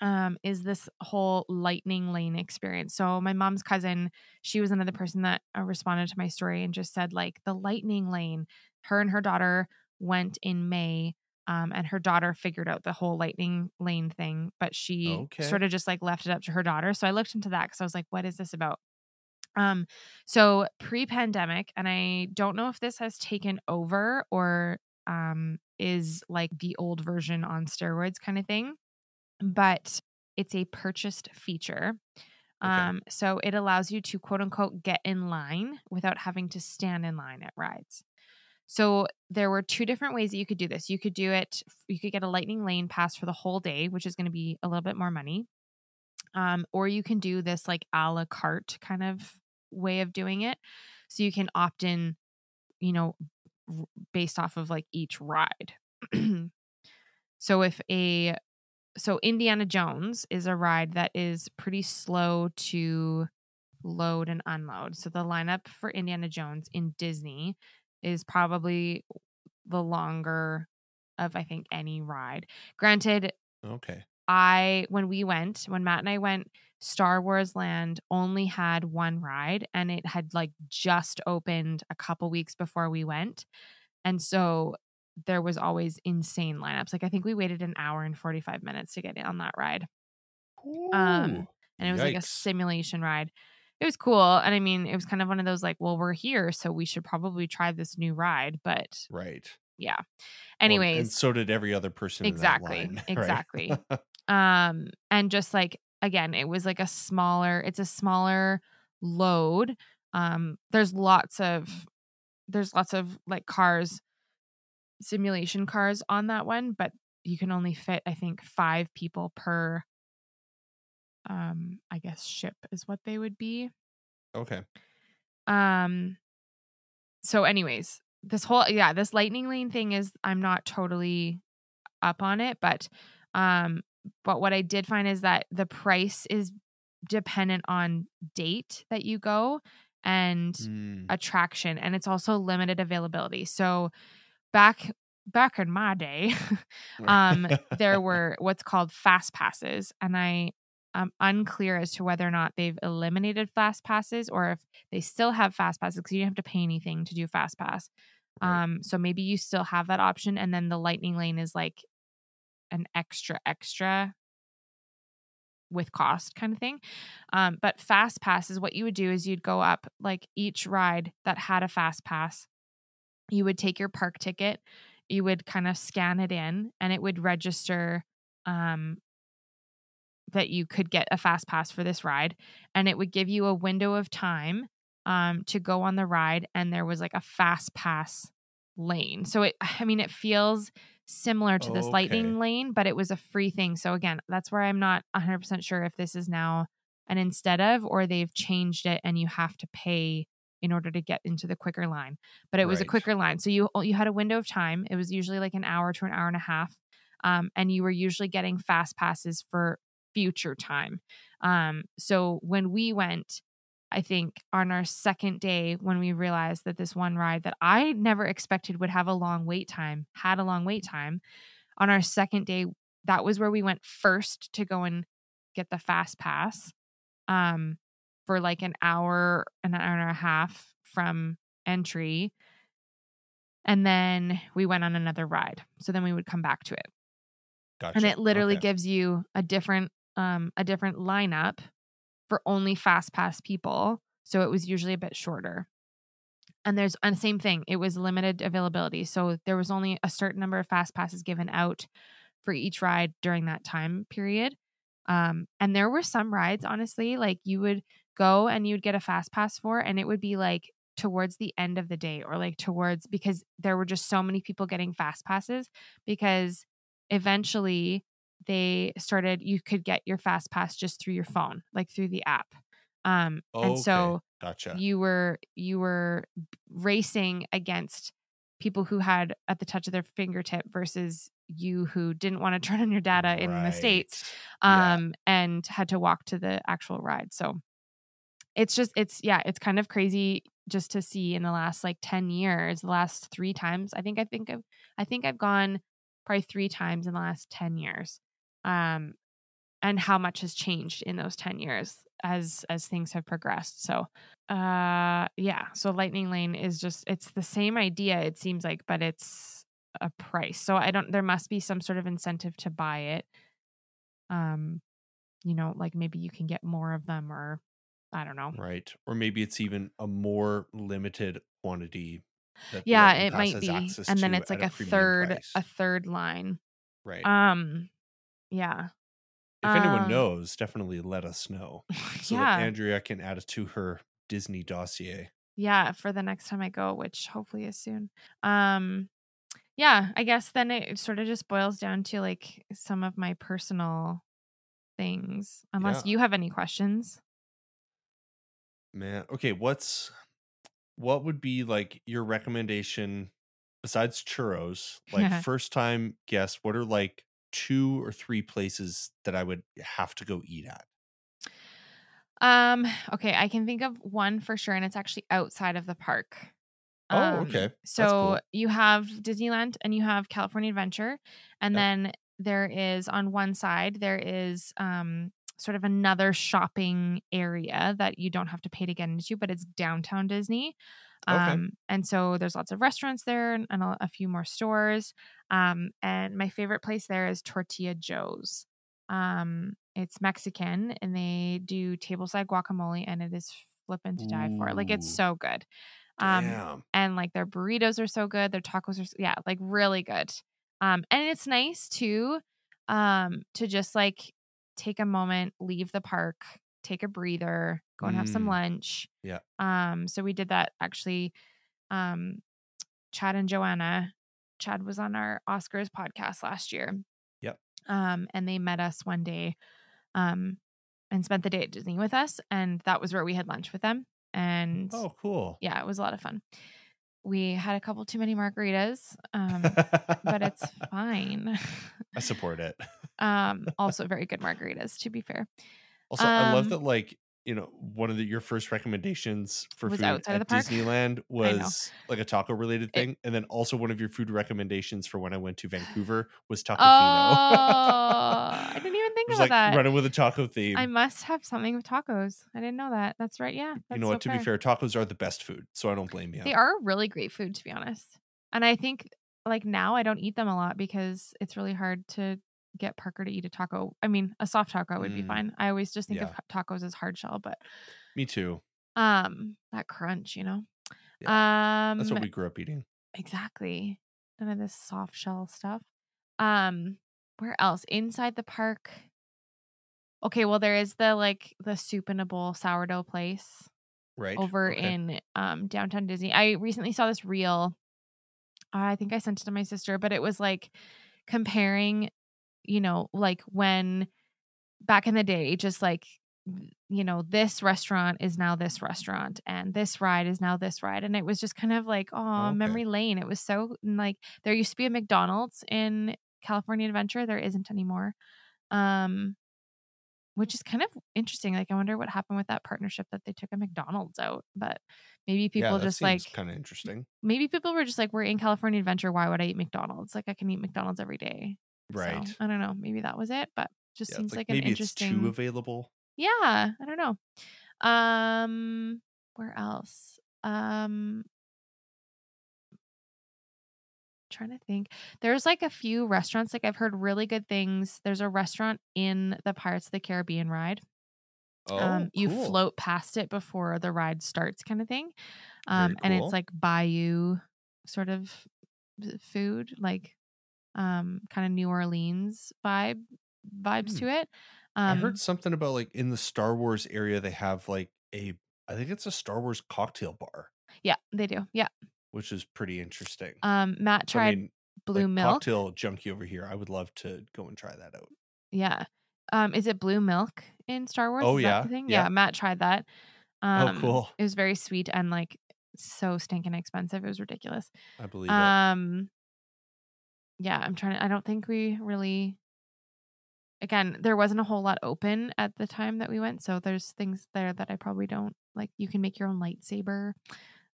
um, is this whole lightning lane experience. So my mom's cousin, she was another person that uh, responded to my story and just said like the lightning lane. Her and her daughter went in May, um, and her daughter figured out the whole lightning lane thing, but she Okay. sort of just like left it up to her daughter. So I looked into that because I was like, what is this about? Um, so pre-pandemic, and I don't know if this has taken over or um is like the old version on steroids kind of thing but it's a purchased feature. Okay. Um, so it allows you to quote unquote get in line without having to stand in line at rides. So there were two different ways that you could do this. You could do it, you could get a lightning lane pass for the whole day, which is going to be a little bit more money. Um, or you can do this like a la carte kind of way of doing it. So you can opt in, you know, based off of like each ride. so if a so Indiana Jones is a ride that is pretty slow to load and unload. So the lineup for Indiana Jones in Disney is probably the longer of I think any ride. Granted, Okay. I when we went, when Matt and I went, Star Wars Land only had one ride and it had like just opened a couple weeks before we went. And so there was always insane lineups. Like I think we waited an hour and 45 minutes to get on that ride. Um, And it was like a simulation ride. It was cool. And I mean, it was kind of one of those like, well, we're here, so we should probably try this new ride. But right. yeah. Well, Anyways, and so did every other person. Exactly, line, right? exactly. um and just like again it was like a smaller it's a smaller load um there's lots of there's lots of like cars simulation cars on that one but you can only fit i think five people per um i guess ship is what they would be. Okay. um so anyways this whole yeah this lightning lane thing is i'm not totally up on it but um but what i did find is that the price is dependent on date that you go and Mm, attraction and it's also limited availability. So back back in my day um there were what's called fast passes and i am unclear as to whether or not they've eliminated fast passes or if they still have fast passes because you don't have to pay anything to do fast pass Right. um so maybe you still have that option and then the lightning lane is like an extra extra with cost kind of thing um but fast pass is what you would do is you'd go up like each ride that had a fast pass you would take your park ticket you would kind of scan it in and it would register um that you could get a fast pass for this ride and it would give you a window of time um to go on the ride and there was like a fast pass lane. So it i mean it feels similar to this lightning lane but it was a free thing. So again that's where i'm not 100% sure if this is now an instead of or they've changed it and you have to pay in order to get into the quicker line but it was a quicker line. So you you had a window of time it was usually like an hour to an hour and a half um, and you were usually getting fast passes for future time. Um, so when we went i think on our second day when we realized that this one ride that i never expected would have a long wait time had a long wait time on our second day that was where we went first to go and get the fast pass. Um for like an hour an hour and a half from entry and then we went on another ride so then we would come back to it Gotcha. and it literally Okay. gives you a different um a different lineup for only fast pass people so it was usually a bit shorter and there's and same thing it was limited availability so there was only a certain number of fast passes given out for each ride during that time period um and there were some rides honestly like you would go and you would get a fast pass for and it would be like towards the end of the day or like towards because there were just so many people getting fast passes because eventually they started you could get your fast pass just through your phone like through the app um and so gotcha. you were you were racing against people who had at the touch of their fingertip versus you who didn't want to turn on your data in the states Right. Yeah. um and had to walk to the actual ride so it's just it's yeah it's kind of crazy just to see in the last like 10 years the last three times i think i think i've i think i've gone probably three times in the last 10 years um and how much has changed in those 10 years as as things have progressed so uh yeah so lightning lane is just it's the same idea it seems like but it's a price so i don't there must be some sort of incentive to buy it um you know like maybe you can get more of them or i don't know Right. Or maybe it's even a more limited quantity. That yeah it might be and then it's like at a, third price. a third line Right. um yeah if anyone um, knows, definitely let us know so yeah that Andrea can add it to her Disney dossier. yeah for the next time i go which hopefully is soon um yeah i guess then it sort of just boils down to like some of my personal things unless Yeah. you have any questions Man, okay, what's what would be like your recommendation besides churros? Like first time guest, what are like two or three places that I would have to go eat at? um okay i can think of one for sure and it's actually outside of the park Oh, Um, okay. That's So cool. you have Disneyland and you have California Adventure, and Yep. then there is on one side there is um sort of another shopping area that you don't have to pay to get into, but it's downtown Disney. Okay. Um, and so there's lots of restaurants there and, and a, a few more stores. Um, and my favorite place there is Tortilla Joe's. Um, it's Mexican and they do tableside guacamole, and it is flipping to die for. Like it's so good. Um, Damn. and like their burritos are so good their tacos are yeah like really good um and it's nice too um to just like take a moment leave the park take a breather go and have some Mm. lunch Yeah. um so we did that actually um chad and joanna chad was on our oscars podcast last year Yep. um and they met us one day um and spent the day at disney with us and that was where we had lunch with them and Oh, cool. yeah, it was a lot of fun. We had a couple too many margaritas, um, but it's fine. I support it. um, also very good margaritas, to be fair. Also, I love Um, that like you know one of the, your first recommendations for food at? Disneyland was like a taco related It- thing, and then also one of your food recommendations for when I went to Vancouver was Taco Oh, I didn't even think about like that. running with a taco theme. I must have something with tacos. I didn't know that. That's right. Yeah, that's you know so what? To be fair, tacos are the best food, so I don't blame you. They are really great food, to be honest. And I think like now I don't eat them a lot because it's really hard to get Parker to eat a taco. I mean, a soft taco would be Mm, fine. I always just think of tacos as hard shell, but Me too. um that crunch, you know. Yeah, Um That's what we grew up eating. exactly. None of this soft shell stuff. Um where else? Inside the park. Okay, well there is the like the soup in a bowl sourdough place Right. over Okay. in um downtown Disney. I recently saw this reel. I think I sent it to my sister, but it was like comparing, you know, like when back in the day, just like you know, this restaurant is now this restaurant and this ride is now this ride. And it was just kind of like, oh, Okay. memory lane. It was so like there used to be a McDonald's in California Adventure. There isn't anymore. Um which is kind of interesting. Like I wonder what happened with that partnership that they took a McDonald's out. But maybe people yeah, just like kind of interesting. maybe people were just like, we're in California Adventure. Why would I eat McDonald's? Like I can eat McDonald's every day. So, Right. I don't know. Maybe that was it. But Just Yeah, seems like, like an maybe it's interesting. too available. yeah, I don't know. Um, where else? Um, trying to think. There's like a few restaurants. Like I've heard really good things. There's a restaurant in the Pirates of the Caribbean ride. Oh, um, you cool. float past it before the ride starts, kind of thing. Um, and it's like bayou sort of food, like um, kind of New Orleans vibe vibes Hmm. to it. I Um, heard something about like in the Star Wars area they have like a I think it's a Star Wars cocktail bar, yeah, they do. Yeah. which is pretty interesting. Um, Matt So, I tried mean, blue like milk. cocktail junkie over here. I would love to go and try that out. Yeah. Um, is it blue milk in Star Wars? Oh yeah, the thing? yeah. Yeah, Matt tried that. Oh Um, cool. it was very sweet and like so stinking expensive. It was ridiculous. I believe. Um, yeah, I'm trying to. I don't think we really. Again, there wasn't a whole lot open at the time that we went, so there's things there that I probably don't like. You can make your own lightsaber.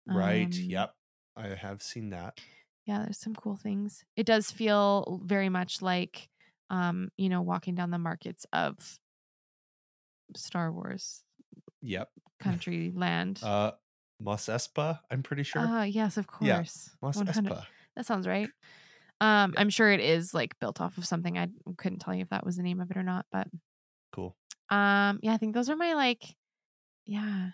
Right. Um, Yep. I have seen that. Yeah, there's some cool things. It does feel very much like, um, you know, walking down the markets of Star Wars Yep. country land. Uh Mos Espa, I'm pretty sure. Ah, yes, of Yeah, course. Mos 100 Espa. That sounds right. Um, I'm sure it is like built off of something. I couldn't tell you if that was the name of it or not, but Cool. um, yeah, I think those are my like, yeah,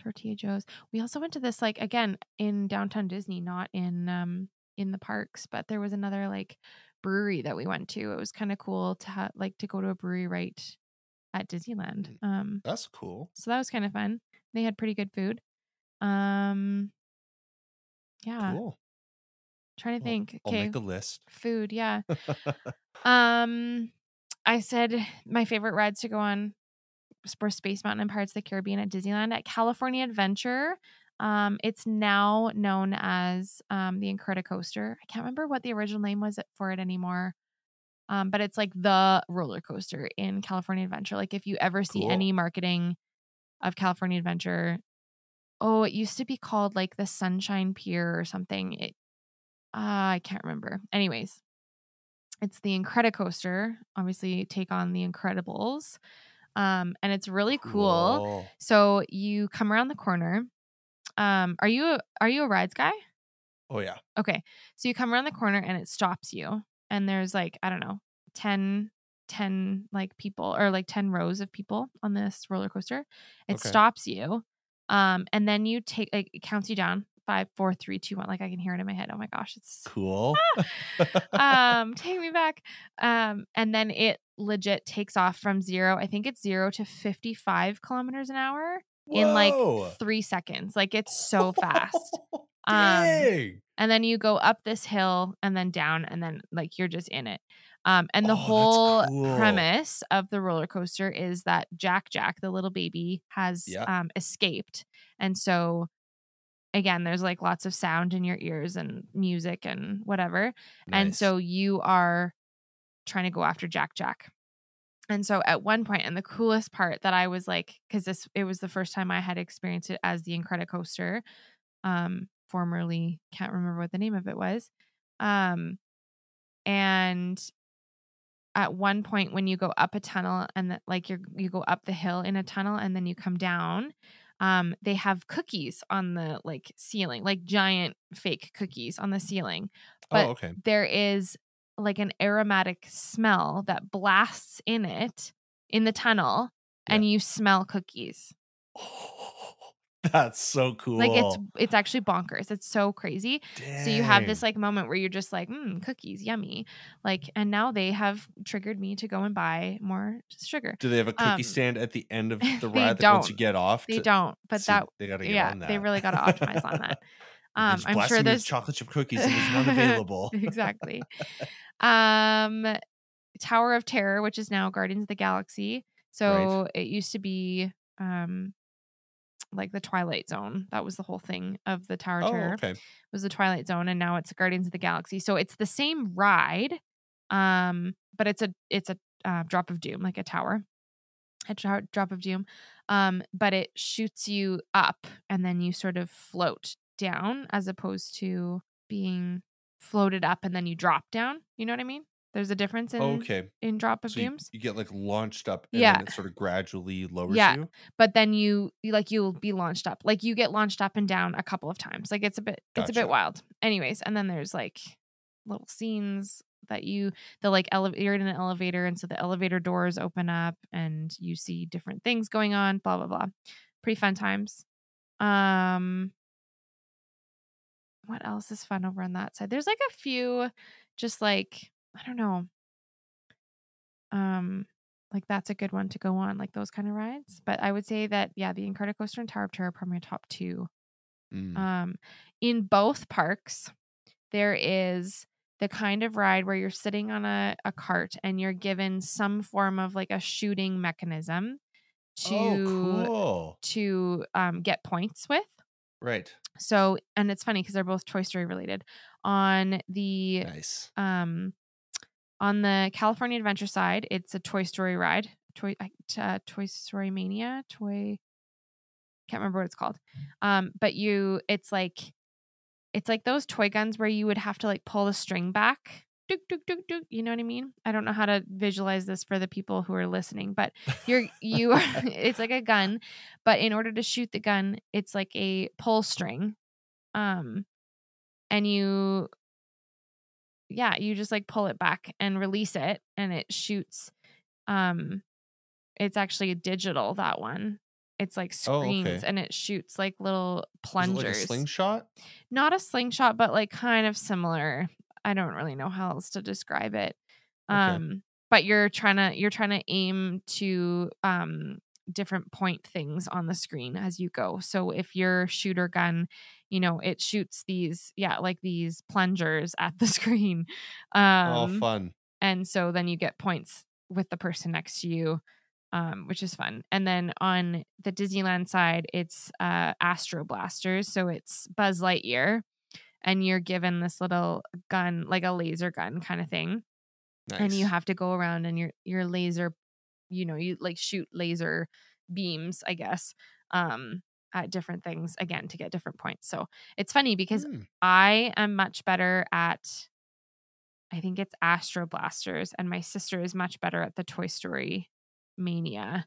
tortilla joes. We also went to this like again in downtown Disney, not in um in the parks, but there was another like brewery that we went to. It was kind of cool to ha- like to go to a brewery right at Disneyland. Mm. Um, That's cool. so that was kind of fun. They had pretty good food. Um, yeah, Cool. Trying to Well, think. I'll Okay, make a list. food. Yeah. Um, I said my favorite rides to go on were Space Mountain and Pirates of the Caribbean at Disneyland. At California Adventure, um, it's now known as um, the Incredicoaster. I can't remember what the original name was for it anymore. Um, but it's like the roller coaster in California Adventure. Like if you ever see Cool. any marketing of California Adventure, oh, it used to be called like the Sunshine Pier or something. It, uh, I can't remember. Anyways, it's the Incredicoaster. Obviously, take on the Incredibles. Um, and it's really cool. So you come around the corner. Um, are you a, are you a rides guy? Oh yeah. Okay. So you come around the corner and it stops you. And there's like, I don't know, 10, 10 like people or like 10 rows of people on this roller coaster. It Okay. stops you. Um, and then you take like it counts you down. Five, four, three, two, one. Like I can hear it in my head. Oh my gosh, it's Cool. um take me back um and then it legit takes off from zero i think it's zero to 55 kilometers an hour in like three seconds like it's so fast Um, and then you go up this hill and then down and then like you're just in it um and the Oh, whole cool. premise of the roller coaster is that jack jack the little baby has Yeah. um escaped and so again there's like lots of sound in your ears and music and whatever and so you are trying to go after jack jack. And so at one point and the coolest part that i was like because this it was the first time i had experienced it as the incredicoaster um formerly can't remember what the name of it was um and at one point when you go up a tunnel and the, like you're you go up the hill in a tunnel and then you come down um they have cookies on the like ceiling like giant fake cookies on the ceiling but oh, okay. there is like an aromatic smell that blasts in it in the tunnel and you smell cookies That's so cool. like it's it's actually bonkers it's so crazy so you have this like moment where you're just like mm, cookies yummy like and now they have triggered me to go and buy more sugar Do they have a cookie um, stand at the end of the they ride that once you get off? they to- don't but so that they got to get yeah on that. they really got to optimize on that um i'm sure there's chocolate chip cookies and there's none available. exactly. Um, Tower of Terror, which is now Guardians of the Galaxy. So it used to be um like the Twilight Zone. That was the whole thing of the Tower of oh, Terror okay. was the Twilight Zone, and now it's Guardians of the Galaxy. So it's the same ride, um, but it's a it's a uh, drop of doom, like a tower, a dro- drop of doom. Um, but it shoots you up, and then you sort of float down, as opposed to being floated up and then you drop down. You know what I mean? There's a difference in Okay. in drop of So you, you get like launched up and Yeah. then it sort of gradually lowers Yeah. you. but then you, you like you'll be launched up like you get launched up and down a couple of times like it's a bit it's a bit wild anyways and then there's like little scenes that you the like ele- you're in an elevator and so the elevator doors open up and you see different things going on blah blah blah pretty fun times um what else is fun over on that side there's like a few just like i don't know um like that's a good one to go on like those kind of rides but i would say that yeah the incredicoaster and tower of terror are probably my top two Mm. um in both parks there is the kind of ride where you're sitting on a, a cart and you're given some form of like a shooting mechanism to oh, cool. to um, get points with Right. so and it's funny because they're both toy story related on the Nice. um on the California Adventure side, it's a Toy Story ride. Toy uh, Toy Story Mania, Toy can't remember what it's called. Um but you it's like it's like those toy guns where you would have to like pull the string back. Dook, dook, dook, dook, you know what I mean? I don't know how to visualize this for the people who are listening, but you're you are it's like a gun, but in order to shoot the gun, it's like a pull string. Um and you yeah, you just like pull it back and release it and it shoots um it's actually a digital that one. It's like Oh, screens okay. and it shoots like little Is it plungers. like a slingshot? Not a slingshot but like kind of similar. I don't really know how else to describe it. Okay. Um but you're trying to you're trying to aim to um different point things on the screen as you go. So if your shooter gun, you know, it shoots these yeah, like these plungers at the screen. Um oh, fun. and so then you get points with the person next to you um, which is fun and then on the disneyland side it's uh, astro blasters so it's buzz lightyear and you're given this little gun like a laser gun kind of thing Nice. and you have to go around and your your laser you know you like shoot laser beams i guess um at different things again to get different points so it's funny because Mm. I am much better at I think it's Astro Blasters and my sister is much better at the Toy Story Mania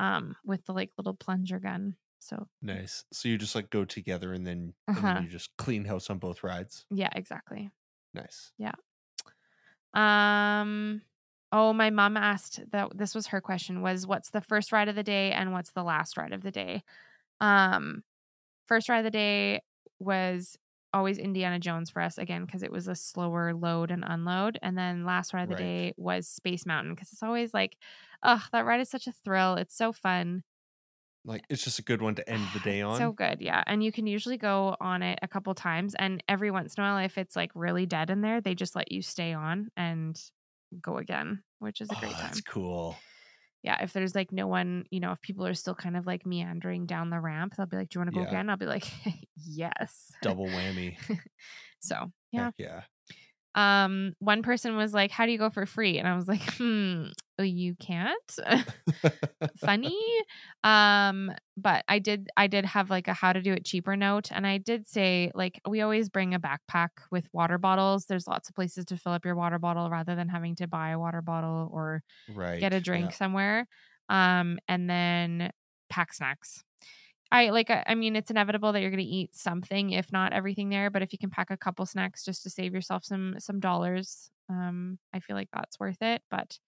um with the like little plunger gun. So Nice. So you just like go together and then Uh-huh. then you just clean house on both rides. yeah, exactly. Nice. Yeah. Um oh my mom asked that this was her question was what's the first ride of the day and what's the last ride of the day? Um first ride of the day was always Indiana Jones for us again because it was a slower load and unload and then last ride of the Right. day was Space Mountain because it's always like oh that ride is such a thrill it's so fun Like it's just a good one to end the day on. so good yeah and you can usually go on it a couple times and every once in a while if it's like really dead in there they just let you stay on and go again which is a oh, great time that's cool. yeah, if there's like no one, you know, if people are still kind of like meandering down the ramp, they'll be like, "Do you want to go Yeah. again?" I'll be like, "Yes." Double whammy. So yeah. Heck yeah. Um, one person was like, "How do you go for free?" And I was like, "Hmm, oh, you can't." Funny. Um, but I did, I did have like a how to do it cheaper note, and I did say like we always bring a backpack with water bottles. There's lots of places to fill up your water bottle rather than having to buy a water bottle or right. get a yeah. drink somewhere um and then pack snacks i like I, mean it's inevitable that you're going to eat something if not everything there but if you can pack a couple snacks just to save yourself some some dollars um i feel like that's worth it but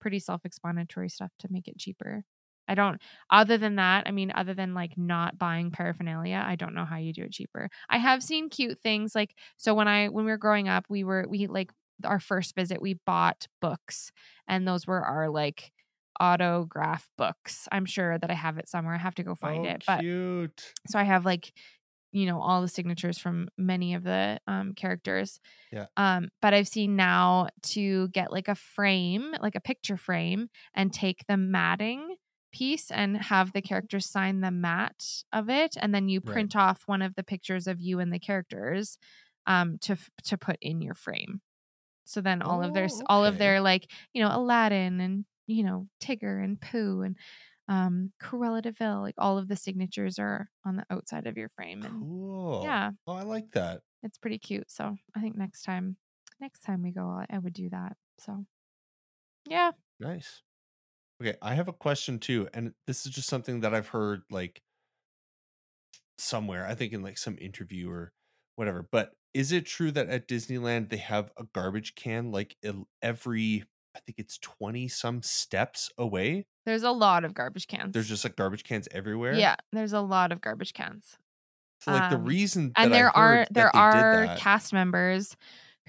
pretty self-explanatory stuff to make it cheaper. I don't other than that i mean other than like not buying paraphernalia i don't know how you do it cheaper. I have seen cute things like so when i when we were growing up we were we like our first visit we bought books and those were our like autograph books. I'm sure that I have it somewhere. I have to go find oh, it. But cute. so I have like you know all the signatures from many of the um characters. Yeah. Um but I've seen now to get like a frame, like a picture frame and take the matting piece and have the characters sign the mat of it and then you Right. print off one of the pictures of you and the characters um to to put in your frame. So then all of their s- Oh, all of their like, you know, Aladdin and you know, Tigger and Pooh and um Cruella de Vil, like all of the signatures are on the outside of your frame and Cool. yeah, Oh, I like that. it's pretty cute. So I think next time next time we go, I- I would do that. So, yeah. Nice. Okay, I have a question too, and this is just something that I've heard like somewhere. I think in like some interview or whatever. But is it true that at Disneyland they have a garbage can like every I think it's 20 some steps away? There's a lot of garbage cans. There's just like garbage cans everywhere. yeah, there's a lot of garbage cans. So like the um, reason and there are there are that- cast members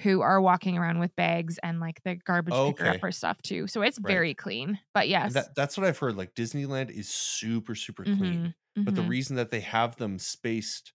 who are walking around with bags and like the garbage picker Okay. upper stuff too. So it's Right. very clean. But yes. that, that's what I've heard. Like Disneyland is super, super clean. Mhm, But the mhm. reason that they have them spaced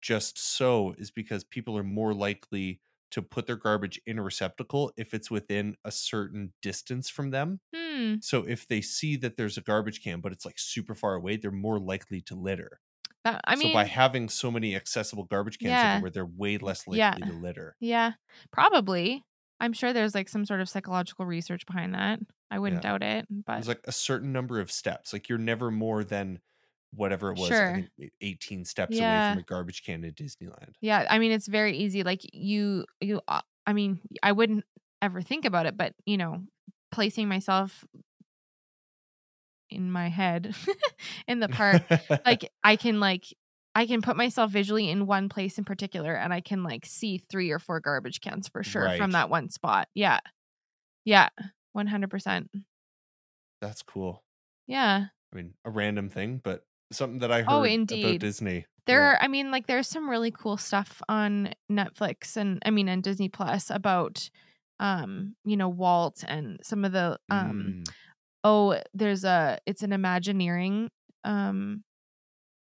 just so is because people are more likely to put their garbage in a receptacle if it's within a certain distance from them. Hmm. So if they see that there's a garbage can, but it's like super far away, they're more likely to litter. That, I mean, so by having so many accessible garbage cans Yeah. everywhere, they're way less likely Yeah. to litter. yeah, probably. I'm sure there's like some sort of psychological research behind that. I wouldn't Yeah. doubt it. But There's like a certain number of steps. Like you're never more than whatever it was, Sure. 18 steps away from a garbage can at Disneyland. yeah, I mean, it's very easy. Like you, you. uh, I mean, I wouldn't ever think about it, but you know, placing myself in my head in the park like I can like I can put myself visually in one place in particular and I can like see three or four garbage cans for sure Right. from that one spot. Yeah. Yeah. 100%. That's cool. Yeah. I mean, a random thing, but something that I heard Oh, about indeed. Disney. There Yeah. are I mean like there's some really cool stuff on Netflix and I mean and Disney Plus about um you know Walt and some of the um Mm, oh there's a it's an imagineering um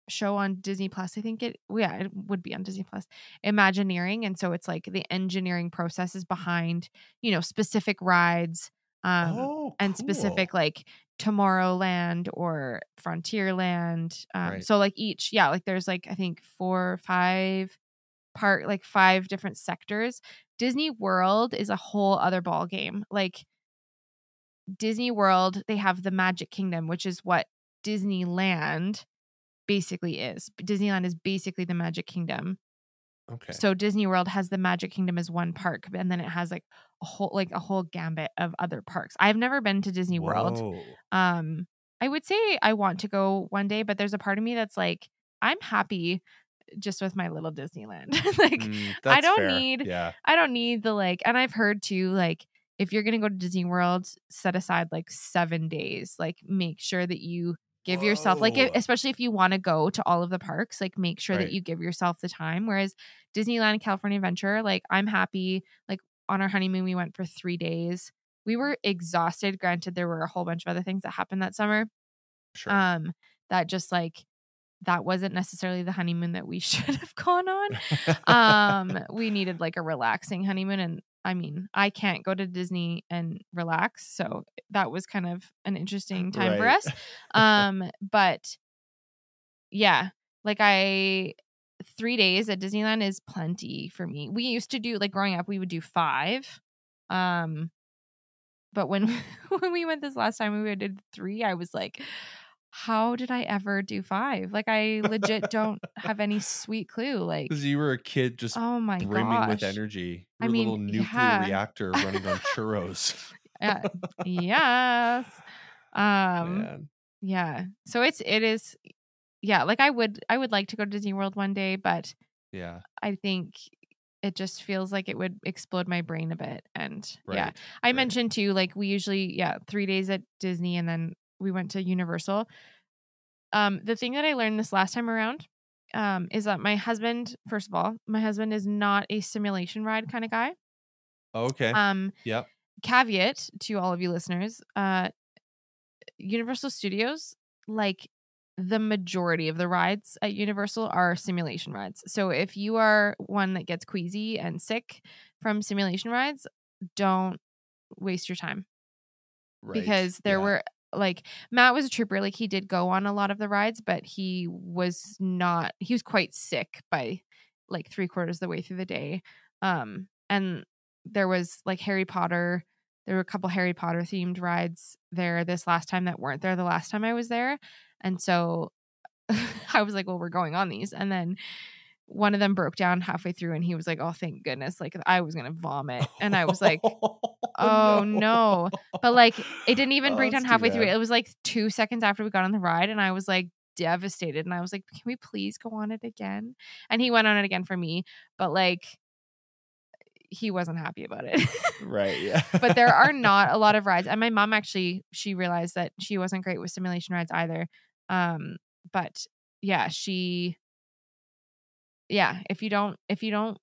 show on disney plus i think it yeah it would be on disney plus imagineering and so it's like the engineering processes behind you know specific rides um oh, and specific like tomorrowland or frontierland um Right. so like each yeah like there's like i think four or five part like five different sectors disney world is a whole other ball game like disney world they have the magic kingdom which is what disneyland basically is disneyland is basically the magic kingdom Okay. so Disney World has the Magic Kingdom as one park, and then it has like a whole like a whole gambit of other parks. I've never been to Disney World. Whoa. Um, I would say I want to go one day, but there's a part of me that's like, I'm happy just with my little Disneyland. like, Mm, I don't fair. need- Yeah. I don't need the like, and I've heard too, like, if you're gonna go to Disney World, set aside like seven days. Like, make sure that you give yourself like if, especially if you want to go to all of the parks like make sure Right. that you give yourself the time whereas disneyland california adventure like i'm happy like on our honeymoon we went for three days. We were exhausted granted there were a whole bunch of other things that happened that summer Sure. um that just like that wasn't necessarily the honeymoon that we should have gone on. Um we needed like a relaxing honeymoon and i mean i can't go to disney and relax so that was kind of an interesting time for us. Um but yeah like i three days at disneyland is plenty for me we used to do like growing up we would do five um but when when we went this last time we did three i was like how did i ever do five like i legit don't have any sweet clue like Because you were a kid just oh my brimming with gosh energy. I You're a mean, little nuclear yeah. reactor running on churros. Uh, yes um Man. yeah so it's it is yeah like i would i would like to go to disney world one day but Yeah. i think it just feels like it would explode my brain a bit and yeah i right. mentioned too like we usually yeah three days at disney and then we went to universal um the thing that i learned this last time around um is that my husband first of all my husband is not a simulation ride kind of guy Okay. um yep. caveat to all of you listeners uh universal studios like the majority of the rides at universal are simulation rides so if you are one that gets queasy and sick from simulation rides don't waste your time Right. because there yeah. were like Matt was a trooper like he did go on a lot of the rides but he was not he was quite sick by like three quarters of the way through the day um and there was like Harry Potter there were a couple Harry Potter themed rides there this last time that weren't there the last time I was there and so I was like well we're going on these and then one of them broke down halfway through and he was like, "Oh, thank goodness." Like I was going to vomit. And I was like, "Oh no." But like it didn't even Oh, break down halfway through. It was like 2 seconds after we got on the ride and I was like devastated and I was like, "Can we please go on it again?" And he went on it again for me, but like he wasn't happy about it. right. Yeah. but there are not a lot of rides. And my mom actually she realized that she wasn't great with simulation rides either. Um, but yeah, she yeah, if you don't if you don't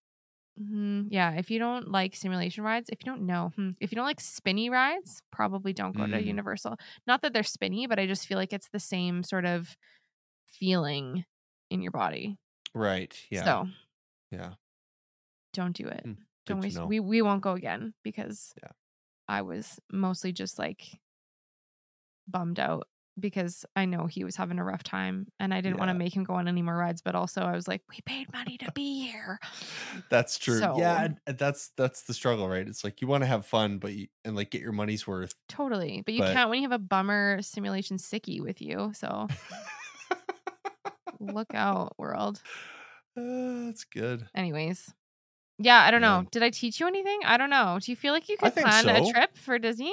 mm, yeah, if you don't like simulation rides, if you don't know, hmm, if you don't like spinny rides, probably don't go to Mm. Universal. Not that they're spinny, but I just feel like it's the same sort of feeling in your body. Right. Yeah. So yeah. don't do it. Hmm, Don't waste we we won't go again because Yeah. I was mostly just like bummed out because I know he was having a rough time and I didn't want to make him go on any more rides, but also I was like, we paid money to be here. That's true. So- yeah, that's that's the struggle, right? It's like you want to have fun, but you, and like get your money's worth. Totally. But you But- can't when you have a bummer simulation sickie with you. So look out, world. Uh, that's good. Anyways. Yeah, I don't Yeah. know. Did I teach you anything? I don't know. Do you feel like you I could plan a trip for Disney?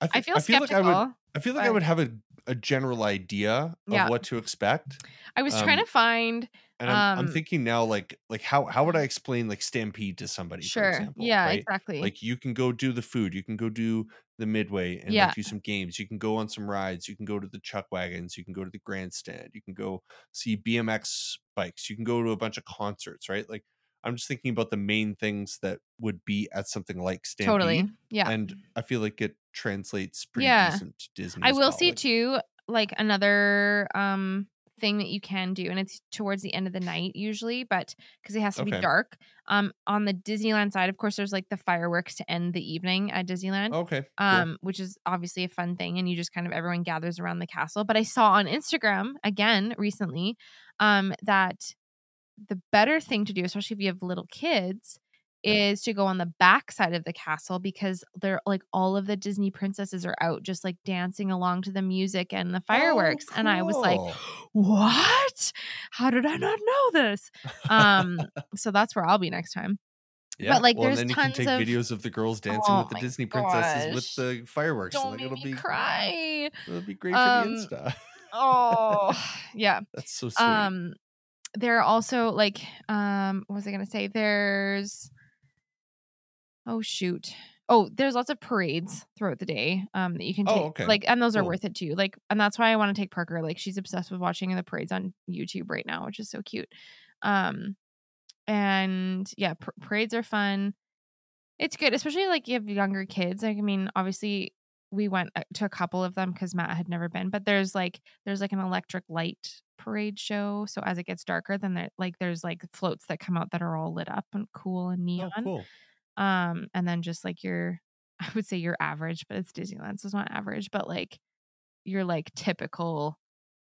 I, I thi- feel like skeptical. I would. I feel like I would have a, a general idea of Yeah. what to expect, I was trying Um, to find and I'm, I'm Um, thinking now, like like how how would I explain like Stampede to somebody? for sure. example, yeah, right? exactly. Like you can go do the food, you can go do the midway and Yeah. like do some games. You can go on some rides. You can go to the chuck wagons. You can go to the grandstand. You can go see BMX bikes. You can go to a bunch of concerts. Right? Like I'm just thinking about the main things that would be at something like Stampede. totally. Yeah. And I feel like it translates pretty Yeah. decent to Disney. I will well. see Like, too, like another um thing that you can do, and it's towards the end of the night usually, but because it has to be dark. Um, on the Disneyland side, of course, there's like the fireworks to end the evening at Disneyland. Okay. cool. Um, which is obviously a fun thing, and you just kind of everyone gathers around the castle. But I saw on Instagram again recently, um, that the better thing to do, especially if you have little kids, is to go on the back side of the castle because they're like all of the Disney princesses are out just like dancing along to the music and the fireworks. Oh, And I was like, what? How did I not know this? Um, so that's where I'll be next time. yeah. But like, well, there's then you can tons take of- videos of the girls dancing Oh with the Disney princesses with the fireworks. Don't like, make it'll me be cry. it'll be great for Um, the Insta. Oh, yeah. That's so sweet. Um, there are also like, um, what was I gonna say? There's, oh shoot, oh, there's lots of parades throughout the day, um, that you can Oh, take, okay. like, and those are Cool. worth it too. Like, and that's why I want to take Parker. Like, she's obsessed with watching the parades on YouTube right now, which is so cute. Um, and yeah, par- parades are fun. It's good, especially like you have younger kids. Like, I mean, obviously. We went uh, to a couple of them because Matt had never been, but there's like there's like an electric light parade show. So as it gets darker, then there like there's like floats that come out that are all lit up and cool and neon. oh, cool. Um, and then just like your, I would say your average, but it's Disneyland, so it's not average, but like your like typical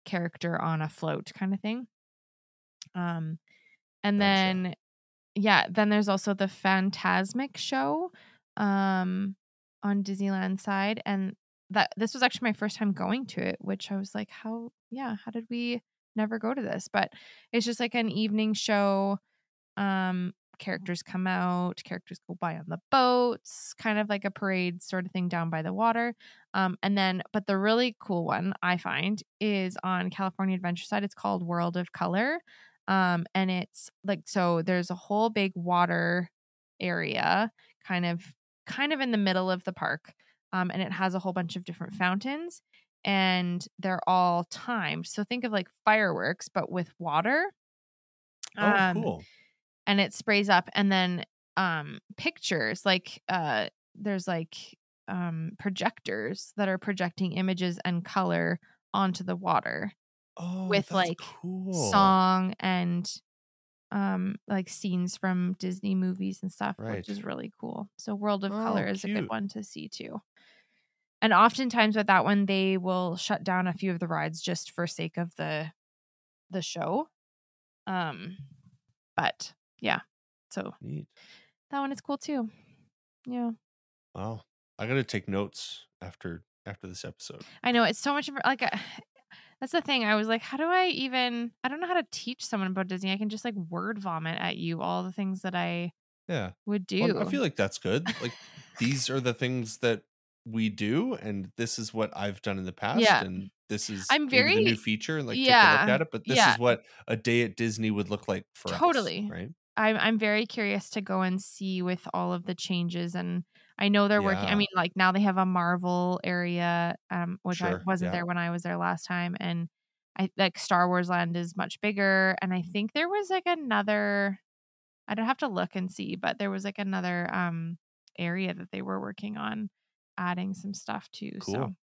character on a float kind of thing. Um, and Gotcha. then yeah, then there's also the Fantasmic show, um, on Disneyland side, and that this was actually my first time going to it, which I was like, how yeah, how did we never go to this? But it's just like an evening show. Um, characters come out, characters go by on the boats, kind of like a parade sort of thing down by the water. Um, and then, but the really cool one I find is on California Adventure side. It's called World of Color. Um, and it's like so there's a whole big water area kind of kind of in the middle of the park. Um, and it has a whole bunch of different fountains and they're all timed. So think of like fireworks, but with water. Oh, Um, cool. and it sprays up and then um pictures like uh there's like um projectors that are projecting images and color onto the water Oh, with, like, cool. song and um like scenes from disney movies and stuff Right. which is really cool so world of Oh, color is a good one to see too and oftentimes with that one they will shut down a few of the rides just for sake of the the show um but yeah so Neat. that one is cool too yeah Wow. I gotta take notes after after this episode. i know it's so much of like uh, That's the thing. I was like, how do I even? I don't know how to teach someone about Disney. I can just like word vomit at you all the things that I Yeah. would do. Well, I feel like that's good. Like these are the things that we do, and this is what I've done in the past, Yeah. and this is I'm very the new feature, and like take a look at it. But this yeah. is what a day at Disney would look like for us, Totally. right? I'm I'm very curious to go and see with all of the changes and I know they're working I mean like now they have a Marvel area um which I wasn't yeah. there when I was there last time and I like Star Wars Land is much bigger and I think there was like another I'd have to look and see but there was like another um area that they were working on adding some stuff too. Cool. so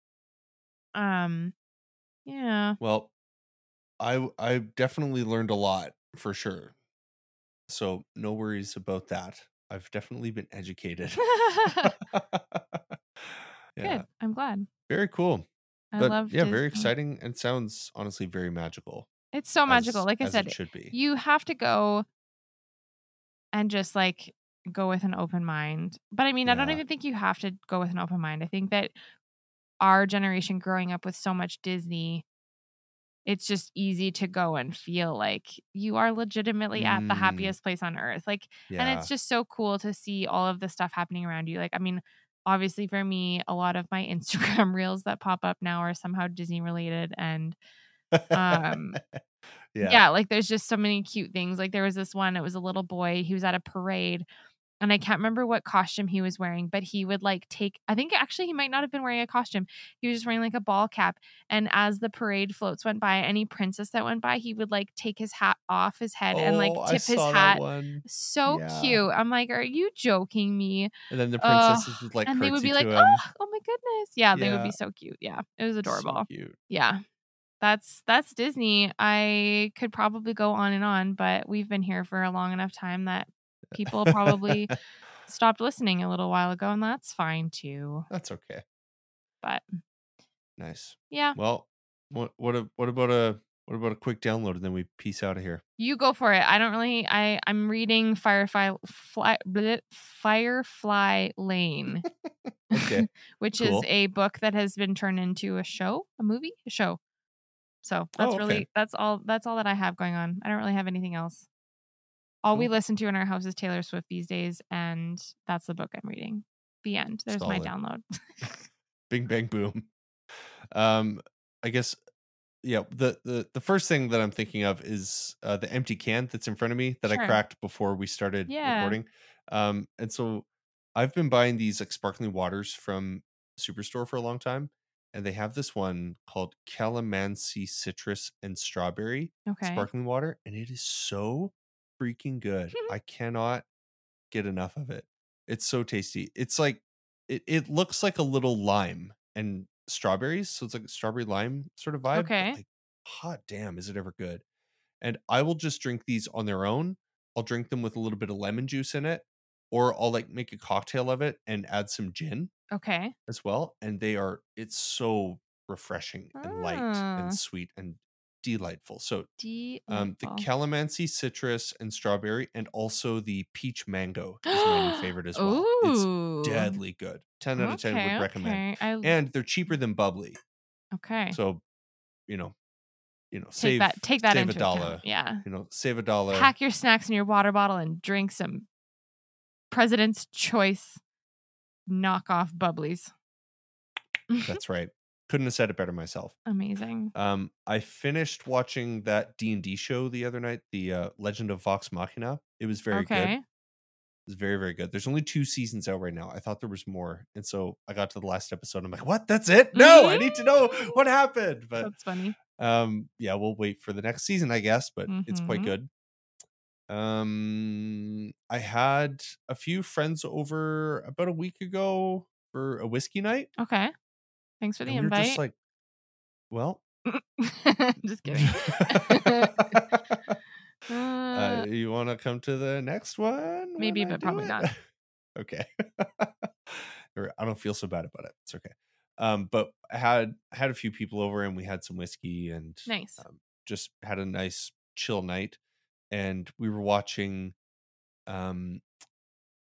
um yeah Well, I I definitely learned a lot for sure. So no worries about that. I've definitely been educated. yeah, good I'm glad very cool. I but love yeah, very exciting and sounds honestly very magical. It's so magical. as- Like I said, it should be. you have to go and just like go with an open mind. But I mean, I don't even think you have to go with an open mind. I think that our generation growing up with so much Disney, it's just easy to go and feel like you are legitimately at the Mm. happiest place on earth. Like, yeah, and it's just so cool to see all of the stuff happening around you. Like, I mean, obviously for me, a lot of my Instagram reels that pop up now are somehow Disney related and um, yeah, yeah. like there's just so many cute things. Like there was this one, it was a little boy, he was at a parade, and I can't remember what costume he was wearing, but he would like take, I think actually he might not have been wearing a costume. He was just wearing like a ball cap. And as the parade floats went by, any princess that went by, he would like take his hat off his head and like Oh, tip his hat. So Yeah. cute. I'm like, are you joking me? And then the princesses would like and they would be like, oh, oh my goodness. Yeah, they would be so cute. Yeah, it was So adorable cute. yeah that's that's disney i could probably go on and on but we've been here for a long enough time that people probably stopped listening a little while ago and that's fine too That's okay. but Nice. yeah Well, what what a, what about a what about a quick download and then we peace out of here? you go for it i don't really i i'm reading firefly fly, bleh, firefly lane Okay. which Cool. is a book that has been turned into a show a movie a show so that's Oh, really that's all that's all that i have going on i don't really have anything else all we listen to in our house is taylor swift these days and that's the book i'm reading the end there's my download Bing bang boom. Um, I guess yeah. The the the first thing that I'm thinking of is uh, the empty can that's in front of me that I cracked before we started Yeah. recording. Um, and so I've been buying these like sparkling waters from Superstore for a long time, and they have this one called Calamansi Citrus and Strawberry okay sparkling water, and it is so freaking good. I cannot get enough of it. It's so tasty. It's like it, it looks like a little lime and strawberries, so it's like a strawberry lime sort of vibe. Okay. like, hot damn, is it ever good? And I will just drink these on their own. I'll drink them with a little bit of lemon juice in it, or I'll like make a cocktail of it and add some gin okay as well. And they are it's so refreshing and light Ah. and sweet and delightful. So um, the calamansi citrus and strawberry, and also the peach mango is my favorite as well. It's deadly good. Ten out of ten Okay, would recommend. okay. I, And they're cheaper than bubbly, okay so you know, you know, take save that take that save into a dollar. account yeah You know, save a dollar. pack your snacks in your water bottle and drink some president's choice knockoff bubblies That's right. Couldn't have said it better myself. amazing Um, I finished watching that D and D show the other night, the uh, Legend of Vox Machina. It was very good. okay It was very, very good. There's only two seasons out right now. I thought there was more. And so I got to the last episode. I'm like, what? That's it? No, I need to know what happened. But that's funny um, yeah, we'll wait for the next season, I guess, but it's quite Mhm. good. Um, I had a few friends over about a week ago for a whiskey night. okay thanks for the and we invite just like, well, just kidding uh, Uh, you want to come to the next one? Maybe, but probably do not. okay. I don't feel so bad about it. It's okay. Um, but I had had a few people over and we had some whiskey and nice um, just had a nice chill night. And we were watching um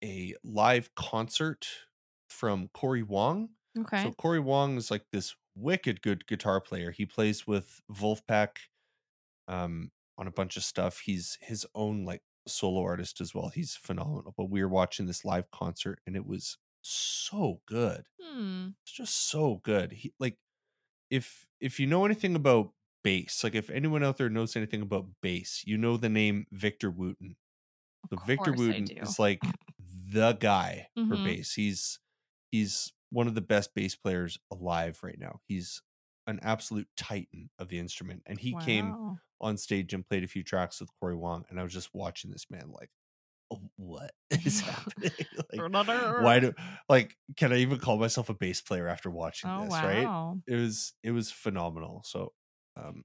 a live concert from Cory Wong. Okay So Cory Wong is like this wicked good guitar player. He plays with Vulfpeck um on a bunch of stuff. He's his own like solo artist as well. He's phenomenal. But we were watching this live concert and it was so good. Hmm. It's just so good. He like if if you know anything about bass, like if anyone out there knows anything about bass, you know the name Victor Wooten. So Victor Wooten is like the guy for Mhm. bass. He's he's one of the best bass players alive right now. He's an absolute titan of the instrument. And he came on stage and played a few tracks with Cory Wong. And I was just watching this man like, "Oh, what is happening? like, why do like can I even call myself a bass player after watching Oh this? Right? It was it was phenomenal. So um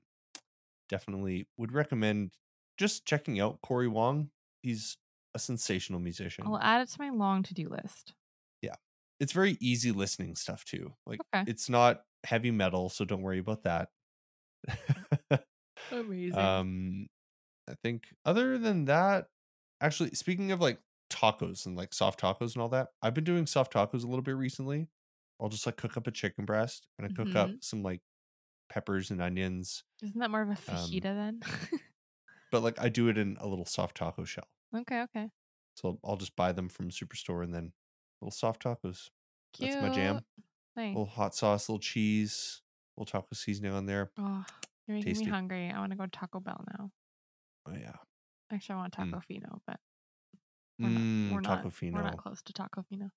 definitely would recommend just checking out Cory Wong. He's a sensational musician. I'll add it to my long to-do list. It's very easy listening stuff too. Like Okay. it's not heavy metal, so don't worry about that. Amazing. um I think other than that, actually speaking of like tacos and like soft tacos and all that, I've been doing soft tacos a little bit recently. I'll just like cook up a chicken breast and I cook up Mhm. some like peppers and onions, Isn't that more of a um, fajita then? but like I do it in a little soft taco shell. okay, okay. So I'll just buy them from Superstore and then little soft tacos. Cute. That's my jam. Nice. little hot sauce, little cheese, little taco seasoning on there. Oh, you're making tasty. me hungry. I want to go to Taco Bell now. Oh yeah. Actually, I want Mm. Tacofino, but we're not. Mm, We're Taco not. Fino. We're not close to Tacofino.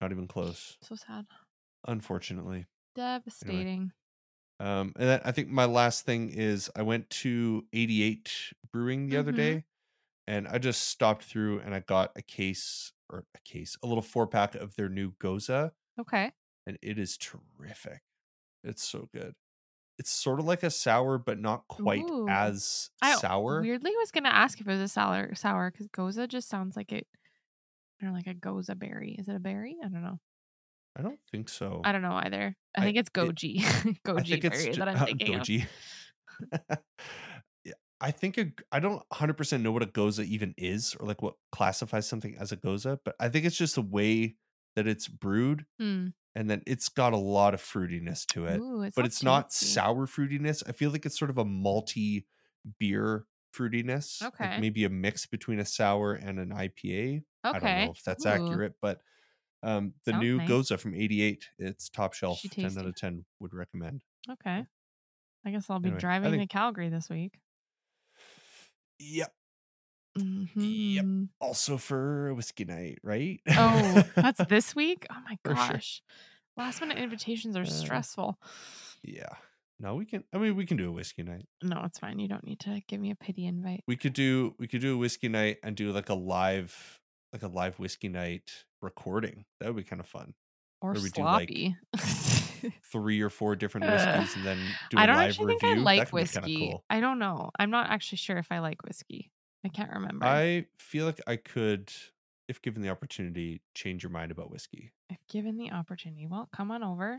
Not even close. So sad. Unfortunately. Devastating. Um, and then I think my last thing is I went to 88 Brewing the other Mhm. day and I just stopped through and I got a case or a case, a little four pack of their new Gose, Okay. and it is terrific. It's so good. It's sort of like a sour, but not quite Ooh. as I sour. weirdly was gonna ask if it was a sour sour because gose just sounds like it. I don't know, like a gose berry. Is it a berry? I don't know. I don't think so. I don't know either. I, I- think it's goji. I goji berry ju- that I'm uh, thinking of. goji. I think a, I don't 100% know what a gose even is or like what classifies something as a gose, but I think it's just the way that it's brewed Hmm. and then it's got a lot of fruitiness to it. Ooh, it but it's not tasty. sour fruitiness. I feel like it's sort of a malty beer fruitiness. Okay. Like maybe a mix between a sour and an IPA. Okay. I don't know if that's Ooh, accurate, but um, the Sounds new nice. Gose from 88, it's top shelf. 10 out of 10 would recommend. Okay. I guess I'll be Anyway, driving think- to Calgary this week. Yep. Mhm. Also for a whiskey night, right? Oh, that's this week? Oh my For sure. gosh. Last minute invitations are Uh, stressful. yeah. No, we can. I mean, we can do a whiskey night. No, it's fine. You don't need to give me a pity invite. We could do. We could do a whiskey night and do like a live, like a live whiskey night recording. That would be kind of fun. Or Or we do, like, sloppy. Three or four different whiskeys and then do a I don't live actually review. think I like whiskey. cool. I don't know. I'm not actually sure if I like whiskey. I can't remember. I feel like I could, if given the opportunity, change your mind about whiskey. if given the opportunity, well, come on over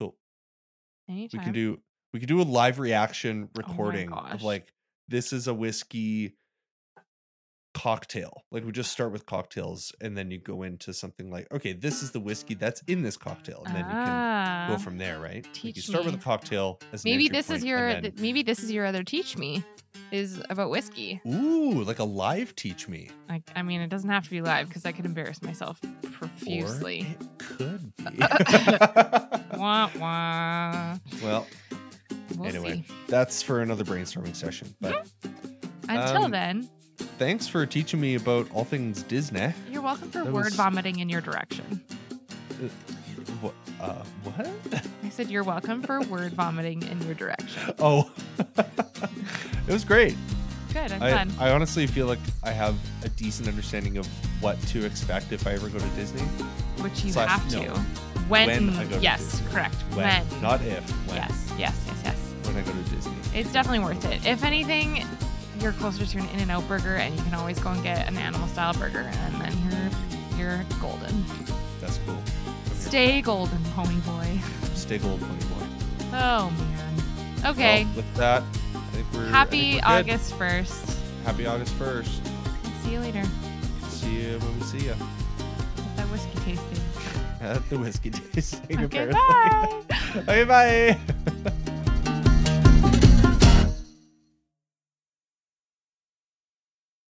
Cool. anytime. We can do we could do a live reaction oh recording Oh of like this is a whiskey cocktail. Like we just start with cocktails and then you go into something like, okay, this is the whiskey that's in this cocktail. And then you can go Ah, from there, right? Like you teach start with a cocktail as Maybe this is your then- th- maybe this is your other teach me is about whiskey. Ooh, like a live teach me. Like I mean, it doesn't have to be live because I could embarrass myself Or profusely. it could be. wah wah. well, We'll anyway, see. that's for another brainstorming session. But Until um, then, thanks for teaching me about all things Disney. you're welcome for that word was- vomiting in your direction. What? Uh, what? I said you're welcome for word vomiting in your direction. Oh, it was great. Good, I'm I, done. I honestly feel like I have a decent understanding of what to expect if I ever go to Disney. Which you slash have no. to. When, When I go yes, correct. When, When. not if. When. Yes, yes, yes, yes. When I go to Disney. It's definitely worth it. If anything, you're closer to an In and Out burger, and you can always go and get an animal style burger, and then you're you're golden. That's cool. Stay golden, homie boy. Stay gold, pony boy. Oh man. Okay. Well, with that, I think we're Happy think we're. August first. Happy August first. See you later. See you when we see you that whiskey tasting. at the whiskey tasting. Okay, apparently. bye. Okay, bye.